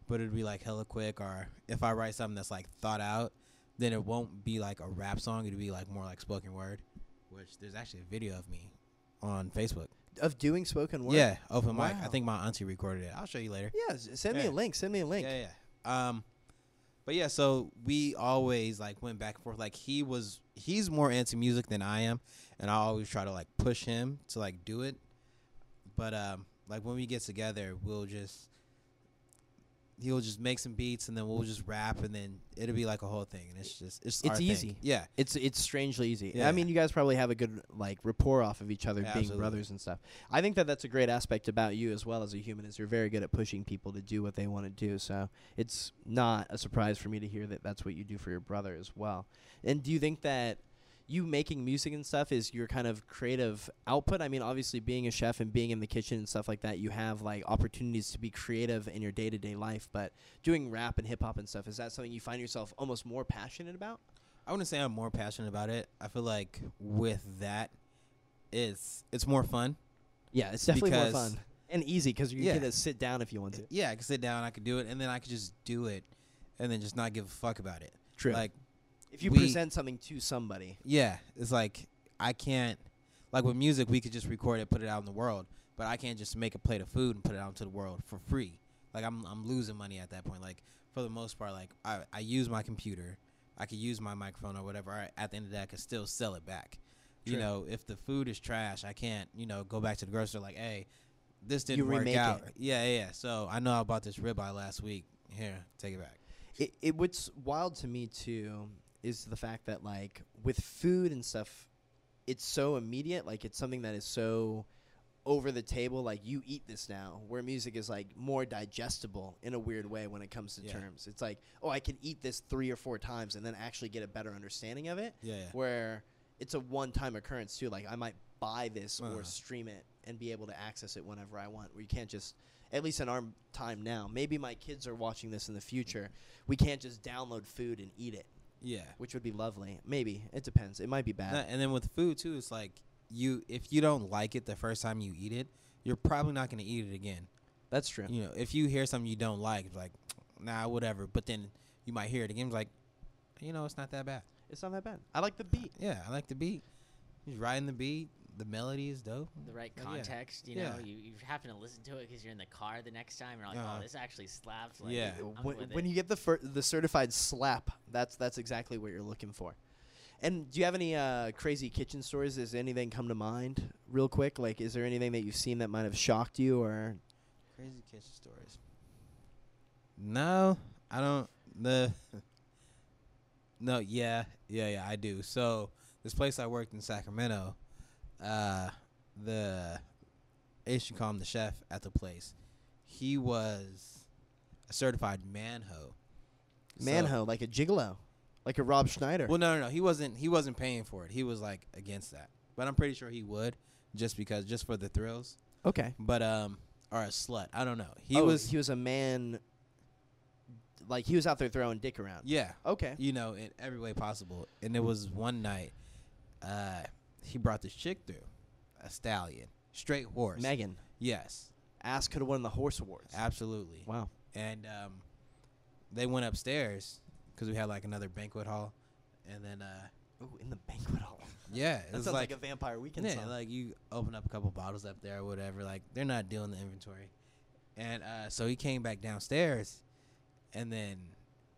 but it'd be like hella quick. Or if I write something that's like thought out, then it won't be like a rap song. It'd be like more like spoken word. Which there's actually a video of me on Facebook. of doing spoken word. Yeah, open mic. I think my auntie recorded it. I'll show you later. Yeah. Send me a link. Send me a link. Yeah, yeah. Um, but yeah, so we always like went back and forth. Like he was, he's more into music than I am, and I always try to like push him to like do it. But um, like when we get together, we'll just he'll just make some beats, and then we'll just rap, and then it'll be like a whole thing, and it's just it's It's our thing. easy. Yeah, It's it's strangely easy. Yeah. I mean, you guys probably have a good like rapport off of each other, Yeah, being absolutely. brothers and stuff. I think that that's a great aspect about you as well as a human is you're very good at pushing people to do what they want to do. So it's not a surprise for me to hear that that's what you do for your brother as well. And do you think that you making music and stuff is your kind of creative output? I mean, obviously being a chef and being in the kitchen and stuff like that, you have like opportunities to be creative in your day to day life. But doing rap and hip hop and stuff, is that something you find yourself almost more passionate about? I wouldn't say I'm more passionate about it. I feel like with that, it's it's more fun. Yeah, it's definitely more fun and easy because you Yeah. to sit down if you want to. Yeah, I can sit down, I could do it, and then I could just do it, and then just not give a fuck about it. True. Like, if you we- present something to somebody, yeah, it's like I can't. Like with music, we could just record it, put it out in the world, but I can't just make a plate of food and put it out into the world for free. Like I'm, I'm losing money at that point. Like for the most part, like I, I use my computer, I could use my microphone or whatever. I, at the end of that, I could still sell it back. You know, if the food is trash, I can't, you know, go back to the grocery like, hey, this didn't You work out. it. Yeah, yeah, yeah. So I know I bought this ribeye last week. Here, take it back. it, it what's wild to me too is the fact that like with food and stuff, it's so immediate. Like it's something that is so over the table. Like you eat this now. Where music is like more digestible in a weird way when it comes to Yeah. terms. It's like oh, I can eat this three or four times and then actually get a better understanding of it. Yeah, yeah. where it's a one-time occurrence too. Like I might buy this or Uh-huh. stream it and be able to access it whenever I want. Where you can't just, at least in our time now, maybe my kids are watching this in the future. We can't just download food and eat it, yeah. which would be lovely. Maybe it depends. It might be bad. And then with food too, it's like you if you don't like it the first time you eat it, you're probably not going to eat it again. That's true. You know, if you hear something you don't like, it's like, nah, whatever. But then you might hear it again, it's like, you know, it's not that bad. It's not that bad. I like the beat. Yeah, I like the beat. He's riding the beat. The melody is dope. the right But yeah. context. You know, Yeah. you, you happen to listen to it because you're in the car the next time. And you're like, Uh-huh. oh, this actually slaps. Like, Yeah. When, when you get the fir- the certified slap, that's that's exactly what you're looking for. And do you have any uh, crazy kitchen stories? Does anything come to mind real quick? Like, is there anything that you've seen that might have shocked you or Crazy kitchen stories. No, I don't. The no, yeah, yeah, yeah, I do. So this place I worked in Sacramento, uh, the call him the chef at the place. He was a certified manho. So- manho, like a gigolo, like a Rob Schneider? well, no, no, no. He wasn't. He wasn't paying for it. He was like against that. But I'm pretty sure he would, just because, just for the thrills. okay. But um, or a slut. I don't know. He oh, was. he was a man. Like he was out there throwing dick around. yeah. Okay. you know, in every way possible. And it was one night, uh, he brought this chick through, a stallion, straight horse. Megan, Yes, ass could have won the horse awards. absolutely. Wow. And um, they went upstairs because we had like another banquet hall, and then uh, Ooh, in the banquet hall. yeah, That sounds like, like, a Vampire Weekend yeah, song. like you open up a couple bottles up there or whatever. Like they're not doing the inventory, and uh, so he came back downstairs, and then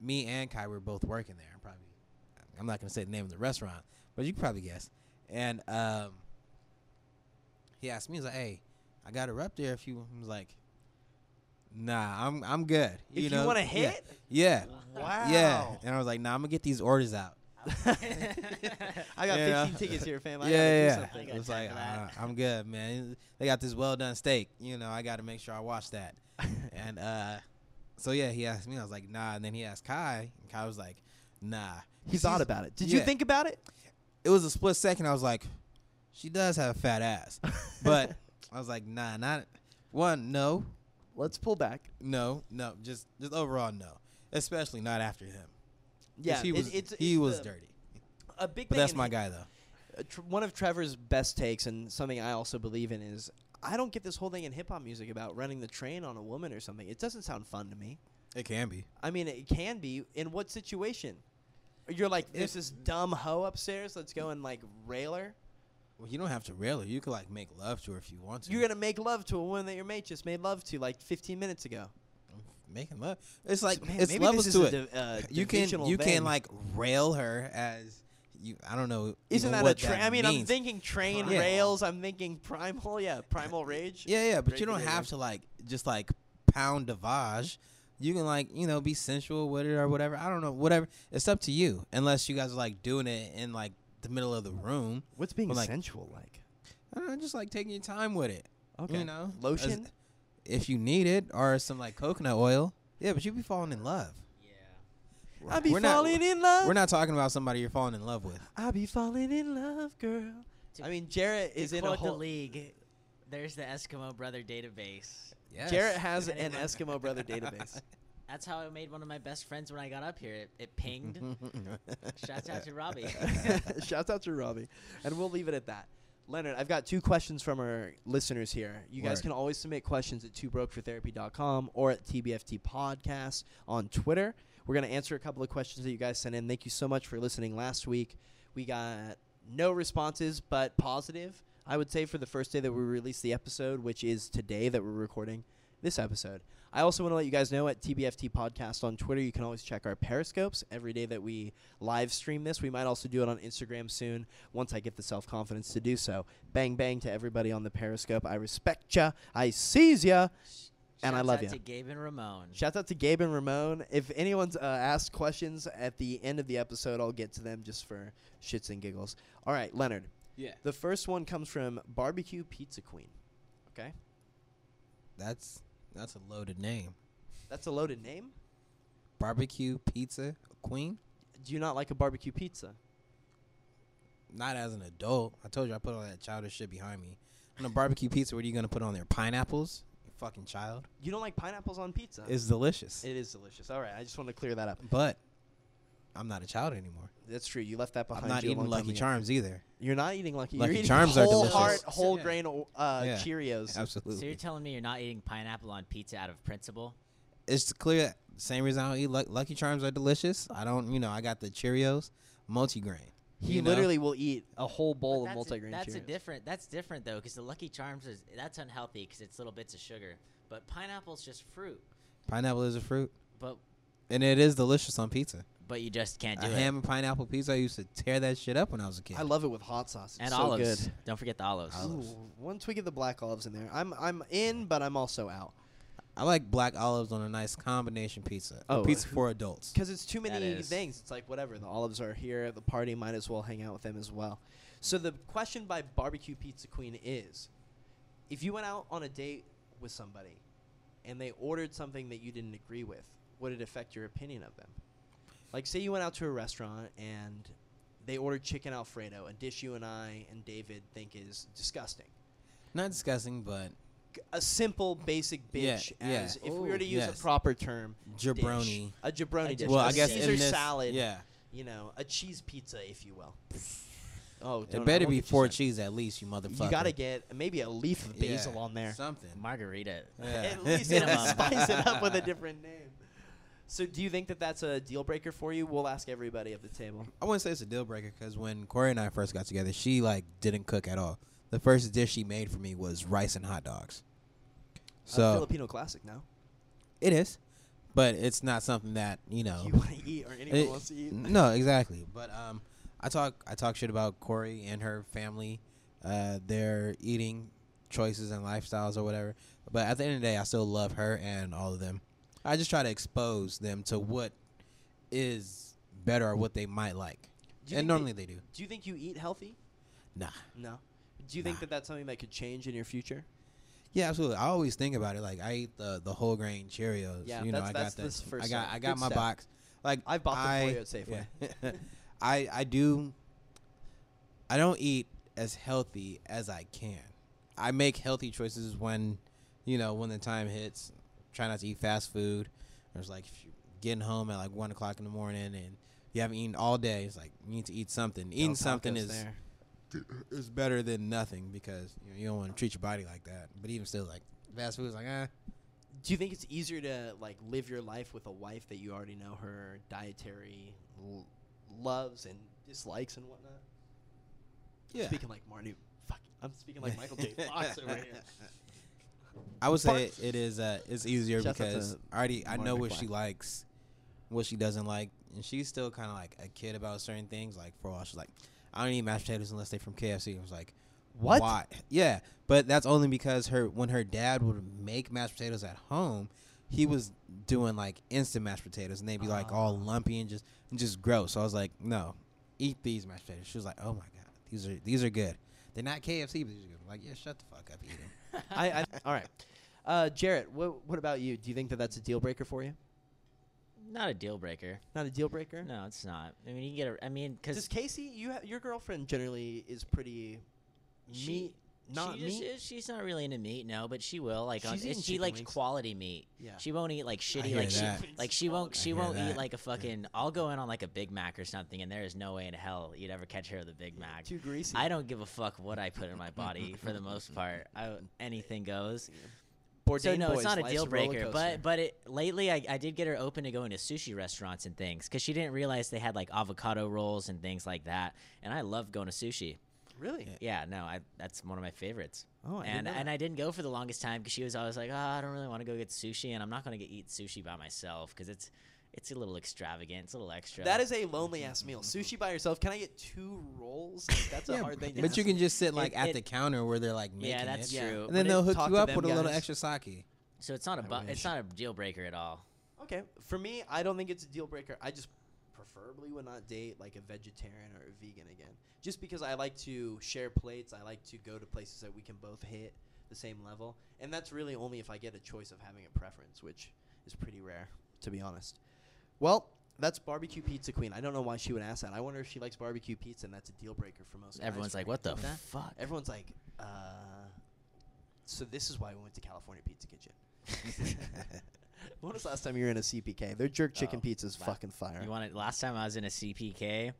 me and Kai were both working there. I'm probably, I'm not gonna say the name of the restaurant, but you can probably guess. And um, he asked me, he's like, "Hey, I got her up there. If you," I was like, "Nah, I'm I'm good." if you, know? want to hit, Yeah. wow. Yeah. And I was like, "Nah, I'm gonna get these orders out." I got Yeah. 15 tickets here, fam. I yeah, gotta do yeah. I It was like, uh, I'm good, man. They got this well done steak. You know, I got to make sure I watch that. and uh, so yeah, he asked me. I was like, nah. And then he asked Kai, and Kai was like, nah. He thought about it. Did you think about it? It was a split second. I was like, she does have a fat ass, but I was like, nah, not one. No, Let's pull back. No, no, just just overall no. Especially not after him. Yeah, he it- was it's, he it's was the- dirty. A big But that's my guy though. uh, tr- one of Trevor's best takes and something I also believe in is I don't get this whole thing in hip hop music about running the train on a woman or something. It doesn't sound fun to me. It can be. I mean, it can be. In what situation? You're like, there's this dumb hoe upstairs. Let's go and like rail her. Well, you don't have to rail her. You could like make love to her if you want to. You're gonna make love to a woman that your mate just made love to like 15 minutes ago. making love. It's like Man, it's levels to it. uh, you can you thing. can like rail her as you. I don't know. Isn't that a train? I mean, I'm thinking train Yeah. rails. I'm thinking primal. Yeah, primal rage. Yeah, yeah, but you don't have to like just like pound Davage. You can like you know be sensual with it or whatever. I don't know, whatever. It's up to you. Unless you guys are like doing it in like the middle of the room. What's being Well, like- sensual like? I don't know, just like taking your time with it. Okay. You know, Lotion. As- if you need it, or some like coconut oil. Yeah, but you'd be falling in love. Yeah. I be We're not- falling in love. We're not talking about somebody you're falling in love with. I be falling in love, girl. I mean, Jarrett is in a quote the whole. league. There's the Eskimo brother database. Yes. Jarrett has an Eskimo brother database. That's how I made one of my best friends when I got up here. It, it pinged. Shouts out to Robbie. Shouts out to Robbie. And we'll leave it at that. Leonard, I've got two questions from our listeners here. You guys Word. can always submit questions at twobrokefortherapy.com or at TBFT Podcast on Twitter. We're going to answer a couple of questions that you guys sent in. Thank you so much for listening last week. We got no responses, but positive, I would say, for the first day that we released the episode, which is today that we're recording this episode. I also want to let you guys know at TBFT Podcast on Twitter, you can always check our periscopes every day that we live stream this. We might also do it on Instagram soon once I get the self confidence to do so. Bang bang to everybody on the periscope. I respect ya. I sees ya. And I Shouts love out ya. to Gabe and Ramon. Shouts out to Gabe and Ramon. If anyone's uh, asked questions at the end of the episode, I'll get to them just for shits and giggles. All right, Leonard. Yeah. The first one comes from Barbecue Pizza Queen. Okay, That's that's a loaded name. that's a loaded name. Barbecue pizza queen. Do you not like a barbecue pizza? Not as an adult. I told you I put all that childish shit behind me. On a barbecue pizza, what are you gonna put on there? Pineapples? You fucking child. You don't like pineapples on pizza? It's delicious. it is delicious. All right, I just want to clear that up. but I'm not a child anymore. That's true. You left that behind. I'm not you eating Lucky ago. Charms either. You're not eating Lucky. Lucky You're eating Charms are delicious. whole delicious. heart, whole Yeah. grain uh, Yeah. Cheerios. Absolutely. So you're telling me you're not eating pineapple on pizza out of principle? it's clear that same reason I don't eat Lucky Charms are delicious. I don't, you know, I got the Cheerios, multigrain. He you know? literally will eat a whole bowl But of that's a- multigrain That's a Cheerios. different. That's different though, because the Lucky Charms is that's unhealthy because it's little bits of sugar. But pineapple's just fruit. Pineapple is a fruit, But and it is delicious on pizza. But you just can't A do it. ham and pineapple pizza. I used to tear that shit up when I was a kid. I love it with hot sauce. It's and so olives. good. Don't forget the olives. Olives. Ooh, once we get the black olives in there, I'm I'm in, but I'm also out I like black olives on a nice combination pizza. Oh, a pizza for adults. because it's too That many is. things. It's like whatever. The olives are here at the party. Might as well hang out with them as well. So the question by Barbecue Pizza Queen is: If you went out on a date with somebody, and they ordered something that you didn't agree with, would it affect your opinion of them? Like, say you went out to a restaurant and they ordered chicken alfredo, a dish you and I and David think is disgusting. Not disgusting, but a simple basic bitch yeah. as if we were to use yes. a proper term jabroni. dish. a jabroni dish Well, a I guess caesar in this, salad Yeah, you know a cheese pizza if you will oh it better be four started. cheese at least, you motherfucker. you gotta get maybe a leaf of Yeah, basil on there Something. Margherita. Yeah. at least Minimum. spice it up with a different name so do you think that that's a deal breaker for you we'll ask everybody at the table I wouldn't say it's a deal breaker because when Corey and I first got together, she like didn't cook at all. The first dish she made for me was rice and hot dogs. a So filipino classic now it is, but it's not something that you know. you want to eat or anyone it- wants to eat no, exactly. But um, I talk I talk shit about Corey and her family, uh, their eating choices and lifestyles or whatever. But at the end of the day, I still love her and all of them. I just try to expose them to what is better or what they might like, Do you think and normally they do. do you think you eat healthy Nah. no do you think that that's something that could change in your future Yeah, absolutely. I always think about it. Like I eat the the whole grain Cheerios. Yeah, you know, that's- I got that's that. I got step. I got my step. box. Like I've bought them for I, you at Safeway. yeah. I I do. I don't eat as healthy as I can. I make healthy choices when, you know, when the time hits. Try not to eat fast food. There's like if you're getting home at like one o'clock in the morning and you haven't eaten all day, it's like you need to eat something. Eating something is there. is better than nothing because you, know, you don't want to treat your body like that. But even still, like fast food is like ah. Do you think it's easier to like live your life with a wife that you already know her dietary l- loves and dislikes and whatnot? Yeah. Speaking like Marty, fuck, I'm speaking like Michael J. Fox over here. I would say it is uh it's easier because I already I know what she likes, what she doesn't like, and she's still kind of like a kid about certain things. Like for a while, she's like, I don't eat mashed potatoes unless they're from KFC. I was like, What? Why? Yeah, but that's only because her when her dad would make mashed potatoes at home, he was doing like instant mashed potatoes, and they'd be like all Ah. lumpy and just and just gross. So I was like, no, eat these mashed potatoes. She was like, oh my god, these are these are good. They're not KFC, but these are good. I'm like, yeah, shut the fuck up, eat them. I, I all right. Uh, Jarrett, what what about you? Do you think that that's a deal breaker for you? Not a deal breaker. Not a deal breaker. No, it's not. I mean, you get a. I mean, Does because Casey, you ha- your girlfriend generally is pretty She- meat, not she meat. she's not really into meat, no, but she will. Like, on, eating she chicken likes wings. quality meat. Yeah. She won't eat like shitty, hear like she, like she won't, she hear won't that. eat like a fucking. I'll go in on like a Big Mac or something, and there is no way in hell you'd ever catch her with a Big Mac. Too greasy. I don't give a fuck what I put in my body for the most part. I, anything goes. Bourdain So no, Boys, it's not a life's deal roller breaker. coaster. But but it, lately, I, I did get her open to going to sushi restaurants and things because she didn't realize they had like avocado rolls and things like that. And I love going to sushi. Really, Yeah, no, I that's one of my favorites. oh, I didn't and and. I didn't go for the longest time because she was always like, oh, I don't really want to go get sushi, and I'm not gonna eat sushi by myself because it's it's a little extravagant. It's a little extra. that is a lonely ass meal. Sushi by yourself. Can I get two rolls? Like, that's a Yeah, hard thing. To But you can just sit like It- at it- the counter where they're like making yeah, that's it. True. And then But they'll hook you up them with a little extra sake. So it's not a I bu- it's not a deal breaker at all. Okay, for me, I don't think it's a deal breaker. I just preferably would not date like a vegetarian or a vegan again, just because I like to share plates. I like to go to places that we can both hit the same level, and that's really only if I get a choice of having a preference, which is pretty rare, to be honest. Well, that's barbecue pizza queen. I don't know why she would ask that. I wonder if she likes barbecue pizza, and that's a deal breaker for most. Everyone's like, what the That- fuck? Everyone's like, uh, so this is why we went to California Pizza Kitchen. when was the last time you were in a CPK? Their jerk oh, chicken Oh, pizza's la- fucking fire. You want it? Last time I was in a CPK,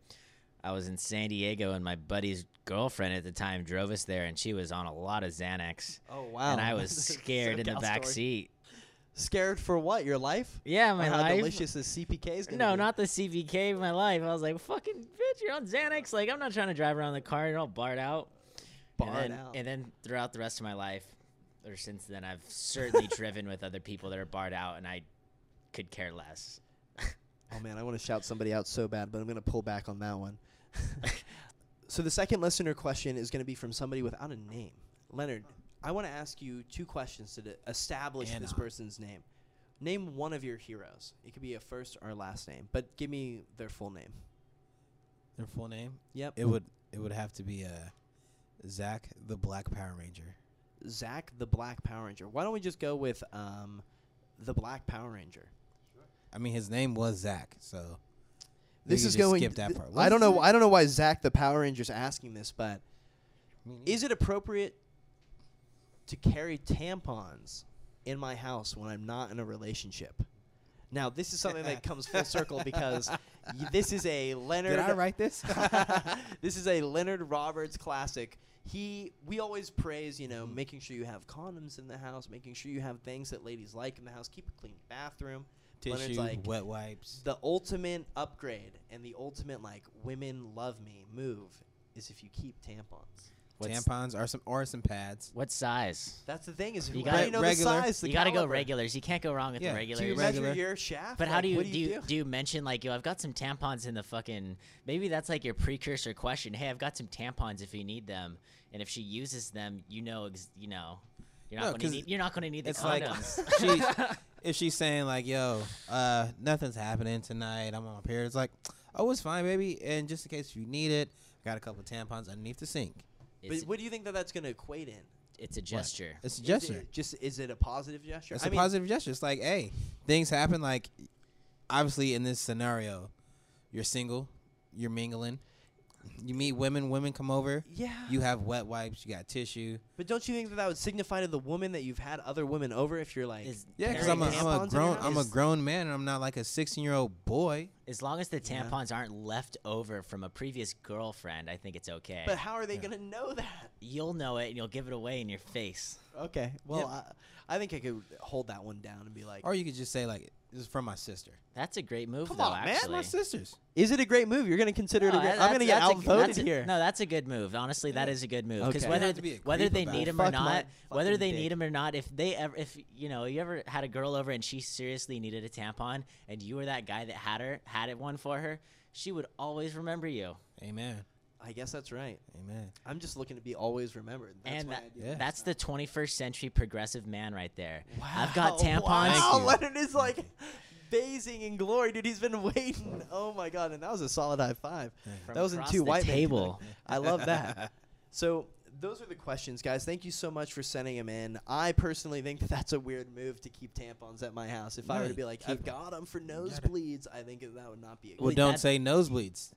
I was in San Diego, and my buddy's girlfriend at the time drove us there, and she was on a lot of Xanax, oh wow! and I was scared in the back story. seat. Scared for what? Your life? Yeah, Or my how life. delicious the CPK is gonna No, be? not the CPK. My life. I was like, "Fucking bitch, you're on Xanax." Like, I'm not trying to drive around the car. You're all barred out. Barred and then, out. And then throughout the rest of my life, or since then, I've certainly driven with other people that are barred out, and I could care less. Oh man, I want to shout somebody out so bad, but I'm gonna pull back on that one. so the second listener question is gonna be from somebody without a name. Leonard, I want to ask you two questions to d- establish this person's name. Name one of your heroes. It could be a first or a last name, but give me their full name. Their full name? Yep. It would it would have to be uh Zach the Black Power Ranger. Zach the Black Power Ranger. Why don't we just go with um, the Black Power Ranger? I mean his name was Zach, so This is going. skip that th- part. I don't know. I don't know why Zach the Power Ranger's asking this, but is it appropriate to carry tampons in my house when I'm not in a relationship? Now, this is something that comes full circle because y- this is a Leonard. Did I write this? this is a Leonard Roberts classic. He, we always praise, you know, Mhm. making sure you have condoms in the house, making sure you have things that ladies like in the house, keep a clean bathroom. Tissue, like, wet wipes. the ultimate upgrade and the ultimate like women love me move is if you keep tampons. What's- tampons or some or some pads. What size? That's the thing is You you gotta- gotta know Regular. the size. The you got to go caliber. regulars. You can't go wrong with Yeah, the do you Do you regulars. measure Regular. your shaft? But how Like, do you what do, do you do you mention like yo? I've got some tampons in the fucking. Maybe that's like your precursor question. Hey, I've got some tampons if you need them, and if she uses them, you know, ex- you know, you're No, not going 'cause to need. You're not going to need the it's like condoms. she- If she's saying like, "Yo, uh, nothing's happening tonight. I'm on my period," it's like, "Oh, it's fine, baby." And just in case you need it, I got a couple of tampons underneath the sink. It's, But what do you think that that's going to equate in? it's a gesture. It's a Is gesture. it just is it a positive gesture? It's I a mean, positive gesture. It's like, hey, things happen. Like, obviously, in this scenario, you're single, you're mingling. You meet women, women come over. Yeah. You have wet wipes. You got tissue. but don't you think that that would signify to the woman that you've had other women over if you're like Is- Yeah, because I'm a, I'm a grown I'm a grown man and I'm not like a 16 year old boy. As long as the Yeah. tampons aren't left over from a previous girlfriend, I think it's okay. But how are they Yeah. gonna know that? You'll know it and you'll give it away in your face. Okay. Well, Yeah. I, I think I could hold that one down and be like, Or you could just say like this is from my sister. That's a great move, Come though. on, man. actually. My sisters. "Is it a great move? You're gonna consider it a No, great? that- I'm gonna get that's a- outvoted that's a- here." No, that's a good move. Honestly, that Yeah. is a good move because Okay. You don't whether have to be a whether creep they about need it. him or Fuck my not, whether fucking they dick. need him or not, if they ever, if you know, you ever had a girl over and she seriously needed a tampon and you were that guy that had her, had it one for her, she would always remember you. Amen. I guess that's right. Amen. I'm just looking to be always remembered. That's and my that, idea. Yeah. that's the 21st century progressive man right there. Wow. I've got tampons. Wow, Thank. Leonard is like basing in glory, dude. He's been waiting. Oh my god, and that was a solid high five. From that was in across two the white table. I love that. So those are the questions, guys. Thank you so much for sending them in. I personally think that that's a weird move to keep tampons at my house. If I were to be like, keep I've 'em. got them for nosebleeds, I think that would not be a good. Well, don't say nosebleeds.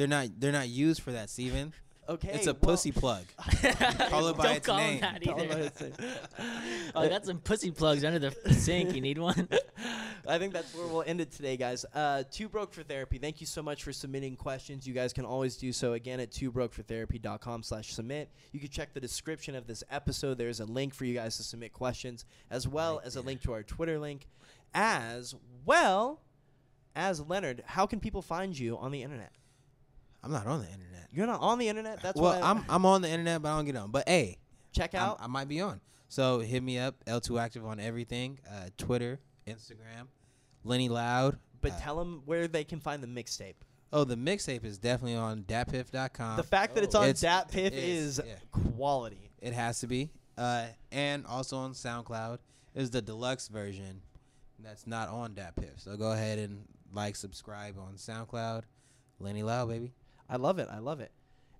They're not. They're not used for that, Steven. okay, It's a well- pussy plug. Call it by Don't its call name. that either. by its name. oh, I got some pussy plugs under the sink. You need one? I think that's where we'll end it today, guys. Uh, Two Broke for Therapy. Thank you so much for submitting questions. You guys can always do so again at twobrokefortherapy.com slash submit. You can check the description of this episode. There's a link for you guys to submit questions, as well Right as a link to our Twitter link, as well as Leonard. How can people find you on the internet? I'm not on the internet. You're not on the internet. That's well, I'm I'm on the internet, but I don't get on. But hey, check I'm- out. I might be on. So hit me up. L2 Active on everything. Uh, Twitter, Instagram, Lenny Loud. but uh, tell them where they can find the mixtape. Oh, the mixtape is definitely on datpiff.com. the fact that it's oh. on It's- DatPiff it is, is yeah. quality. It has to be. Uh, and also on SoundCloud is the deluxe version that's not on DatPiff. So go ahead and like, subscribe on SoundCloud. Lenny Loud, baby. I love it. I love it.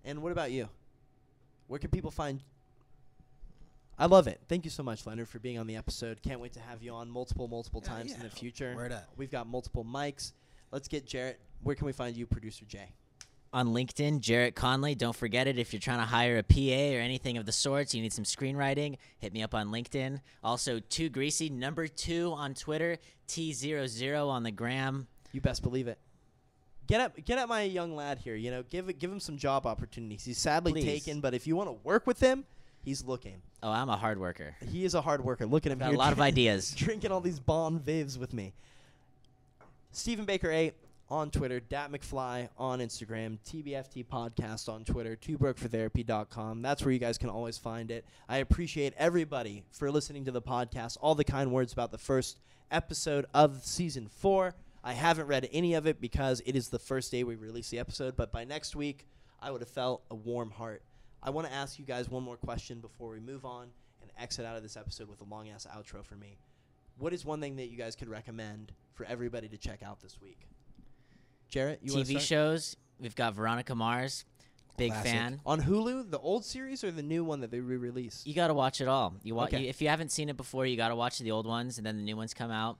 And what about you? Where can people find? I love it. Thank you so much, Leonard, for being on the episode. Can't wait to have you on multiple, multiple Yeah, times in the future. Word up. We've got multiple mics. Let's get Jarrett. Where can we find you, producer Jay? on LinkedIn, Jarrett Conley. Don't forget it. If you're trying to hire a PA or anything of the sorts, you need some screenwriting, hit me up on LinkedIn. Also, Too Greasy, number two on Twitter, T00 on the gram. You best believe it. Get at get at my young lad here. You know, give it give him some job opportunities. He's sadly Please. taken, but if you want to work with him, he's looking. Oh, I'm a hard worker. He is a hard worker. Look at him Got here. a lot of ideas. drinking all these Bon Vivs with me. Stephen Baker 8 on Twitter, Dat McFly on Instagram, TBFT Podcast on Twitter, twobrokefortherapy.com. That's where you guys can always find it. I appreciate everybody for listening to the podcast, all the kind words about the first episode of season four. I haven't read any of it because it is the first day we release the episode, but by next week, I would have felt a warm heart. I want to ask you guys one more question before we move on and exit out of this episode with a long ass outro for me. What is one thing that you guys could recommend for everybody to check out this week? Jarrett, you TV start? shows, we've got Veronica Mars. Big Classic. fan. on Hulu, the old series or the new one that they re-released? You got to watch it all. You, wa- Okay. you If you haven't seen it before, you got to watch the old ones, and then the new ones come out.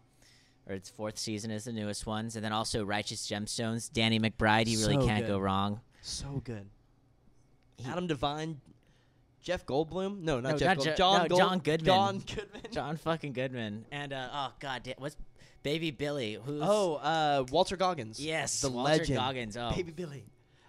Or its fourth season is the newest ones. And then also Righteous Gemstones. Danny McBride, you really So can't good. go wrong. So good. He- Adam Devine, Jeff Goldblum. No, not No, Jeff. not Gold- Je- John no, Gold- John Goodman. John Goodman. John fucking Goodman. And, uh, oh, God, what's Baby Billy? Who's. Oh, uh, Walton Goggins. yes. the Walter legend. Goggins. Oh. Baby Billy.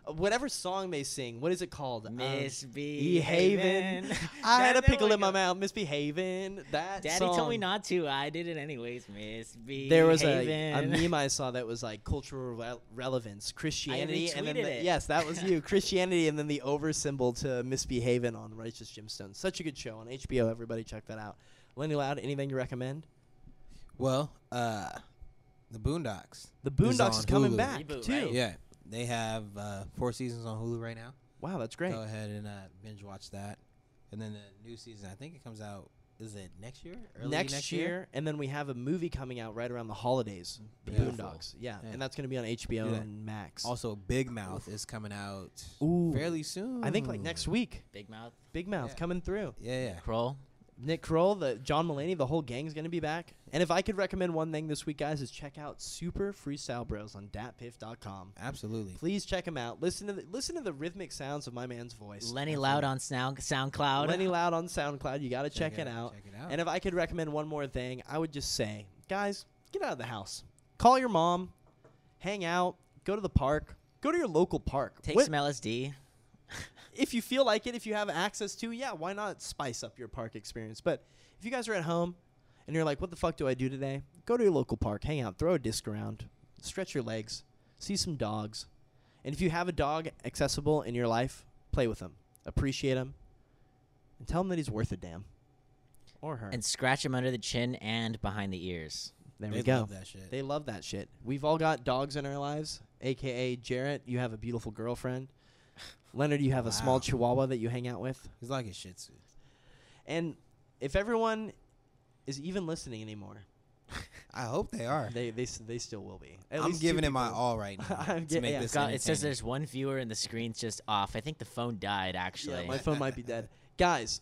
Whatever song they sing, what is it called? Um, Miss Behavin'. Behavin'. I had a pickle in my mouth, misbehaving. That Daddy song. told me not to. I did it anyways. Miss Behavin'. There was a, a meme I saw that was like cultural rel- relevance, Christianity, and then retweeted the, it. yes, that was you, Christianity, and then the over symbol to misbehaving on Righteous Gemstones. Such a good show on HBO. Everybody check that out. Lenny Loud, anything you recommend? Well, uh, the Boondocks. The Boondocks is, on coming Hulu. back Reboot, too. right? Yeah, they have uh, four seasons on Hulu right now. Wow, that's great. Go ahead and uh, binge watch that. And then the new season, I think it comes out. Is it next year? Early Next, year, and then we have a movie coming out right around the holidays. The Beautiful. Boondocks, yeah, Yeah. and that's going to be on HBO Yeah. and Max. Also, Big Mouth is coming out Ooh. fairly soon. I think like next week. Big Mouth. Big Mouth Yeah. coming through. Yeah, yeah. Kroll. Nick Kroll, the John Mulaney, the whole gang's gonna be back. And if I could recommend one thing this week, guys, is check out Super Freestyle Bros on datpiff.com. Absolutely. Please check them out. Listen to the, listen to the rhythmic sounds of my man's voice. Lenny Loud on Sound SoundCloud. Lenny Loud on SoundCloud. You got to check, it out. Check it out. And if I could recommend one more thing, I would just say, guys, get out of the house. Call your mom, hang out, go to the park, go to your local park. Take What- some LSD. If you feel like it, if you have access to, yeah, why not spice up your park experience? But if you guys are at home and you're like, what the fuck do I do today? Go to your local park, hang out, throw a disc around, stretch your legs, see some dogs. And if you have a dog accessible in your life, play with him, appreciate him, and tell him that he's worth a damn. Or her. And scratch him under the chin and behind the ears. there they we go. love that shit. They love that shit. We've all got dogs in our lives, aka Jarrett. You have a beautiful girlfriend. Leonard, you have a small Wow. chihuahua that you hang out with. He's like a Shih Tzu. And if everyone is even listening anymore, I hope they are. they they s- they still will be. At I'm least two giving it my people. all right now I'm to ge- make yeah. this. God, it says entertaining. there's one viewer and the screen's just off. I think the phone died actually. Yeah, my phone might be dead. Guys,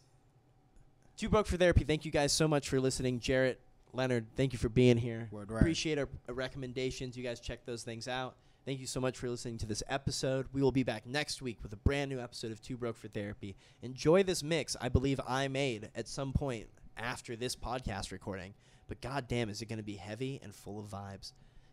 Two Broke for Therapy, thank you guys so much for listening. Jarrett, Leonard, thank you for being here. Word, word. Appreciate our, our recommendations. You guys check those things out. Thank you so much for listening to this episode. We will be back next week with a brand new episode of Two Broke for Therapy. Enjoy this mix I believe I made at some point after this podcast recording. But goddamn, is it going to be heavy and full of vibes.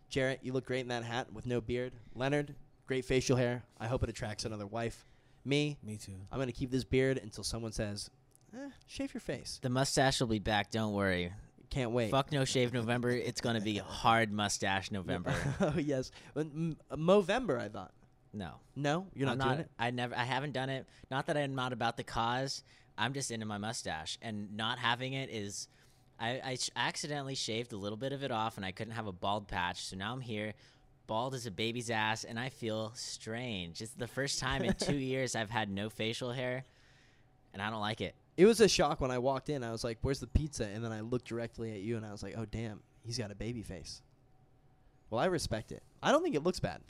Jarrett, you look great in that hat with no beard. Leonard, great facial hair. I hope it attracts another wife. Me, Me too. I'm gonna keep this beard until someone says, eh, "Shave your face." The mustache will be back. Don't worry. Can't wait. Fuck no shave November. It's gonna be hard mustache November. oh yes, mm, uh, Movember. I thought. No, No, you're not, I'm doing it. I never. I haven't done it. Not that I'm not about the cause. I'm just into my mustache, and not having it is. I, I sh- accidentally shaved a little bit of it off, and I couldn't have a bald patch. So now I'm here, bald as a baby's ass, and I feel strange. It's the first time in two years I've had no facial hair, and I don't like it. It was a shock when I walked in. I was like, "Where's the pizza?" And then I looked directly at you, and I was like, "Oh damn, he's got a baby face." Well, I respect it. I don't think it looks bad.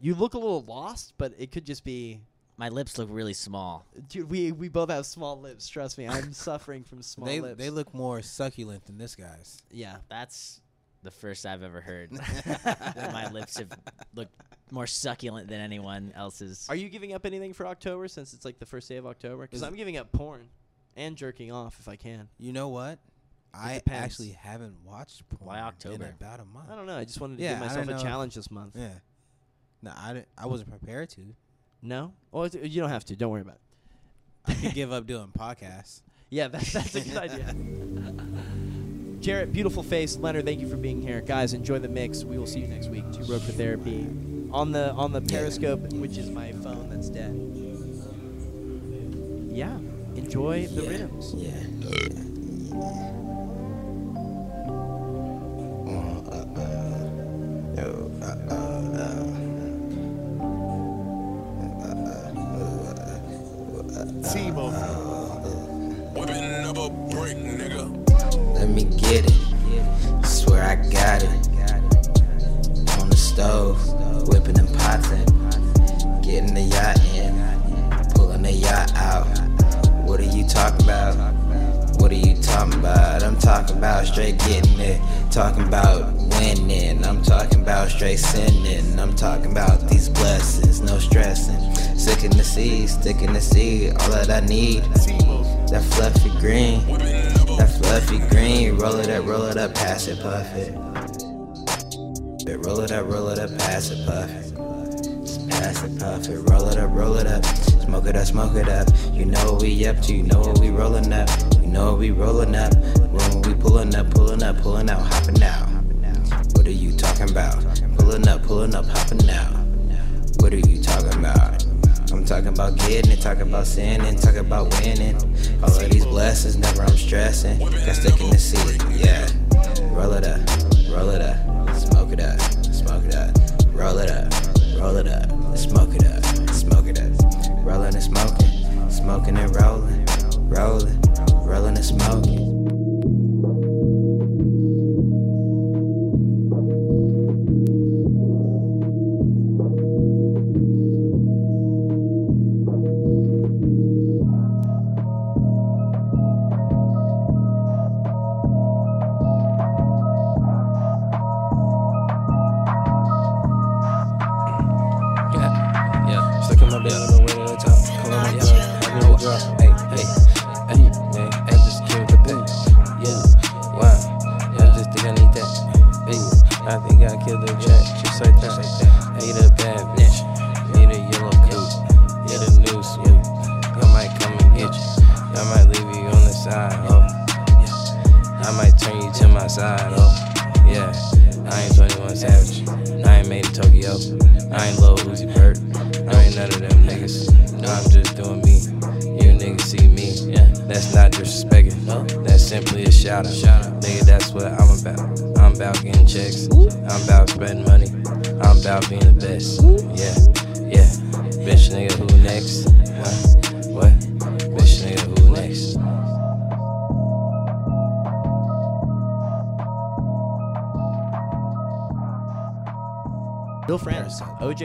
You look a little lost, but it could just be. My lips look really small. Dude, we we both have small lips. Trust me, I'm suffering from small They lips. they look more succulent than this guy's. Yeah. That's the first I've ever heard that my lips have looked more succulent than anyone else's. Are you giving up anything for October since it's like the first day of October? Because I'm giving up porn and jerking off if I can. You know what? I depends. actually haven't watched porn Why October? in about a month. I don't know. I just wanted to Yeah, give myself a know. challenge this month. Yeah. No, I, di- I wasn't prepared to. No? Well, you don't have to. Don't worry about it. I could give up doing podcasts. Yeah, that's, that's a good idea. Jarrett, beautiful face. Leonard, thank you for being here. Guys, enjoy the mix. We will see you next week. Two Broke for Therapy. On the on the Periscope, which is my phone that's dead. Yeah. Enjoy the rhythms. Whipping uh, uh, uh. oh, talking about straight getting it. Talking about winning. I'm talking about straight sinning. I'm talking about these blessings, no stressing. Sick in the seed, stick in the seed. All that I need. That fluffy green. That fluffy green, roll it up, roll it up, pass it, puff it. But roll it up, roll it up, pass it, puff it. Pass it, puff it, roll it up, roll it up. Smoke it up, smoke it up. You know what we up to, you know what we rolling up. Know we rolling up. When we pulling up, pulling up, pulling out, hopping out. What are you talking about? Pulling up, pulling up, hopping out. What are you talking about? I'm talking about getting it, talking about sinning, talking about winning. All of these blessings, never I'm stressing. Got stuck in the seat, yeah. Roll it up, roll it up, smoke it up, smoke it up. Roll it up, roll it up, smoke it up, smoke it up. Rolling and smoking, smoking and rolling, rolling, rolling and smoking.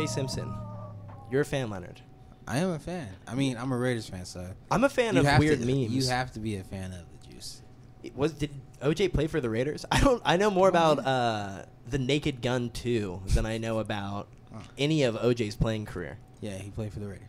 Simpson. You're a fan, Leonard. I am a fan. I mean, I'm a Raiders fan, so I'm a fan you of weird to, memes. You have to be a fan of the juice. was did OJ play for the Raiders? I don't. I know more about uh, the Naked Gun 2 than I know about any of OJ's playing career. Yeah, he played for the Raiders.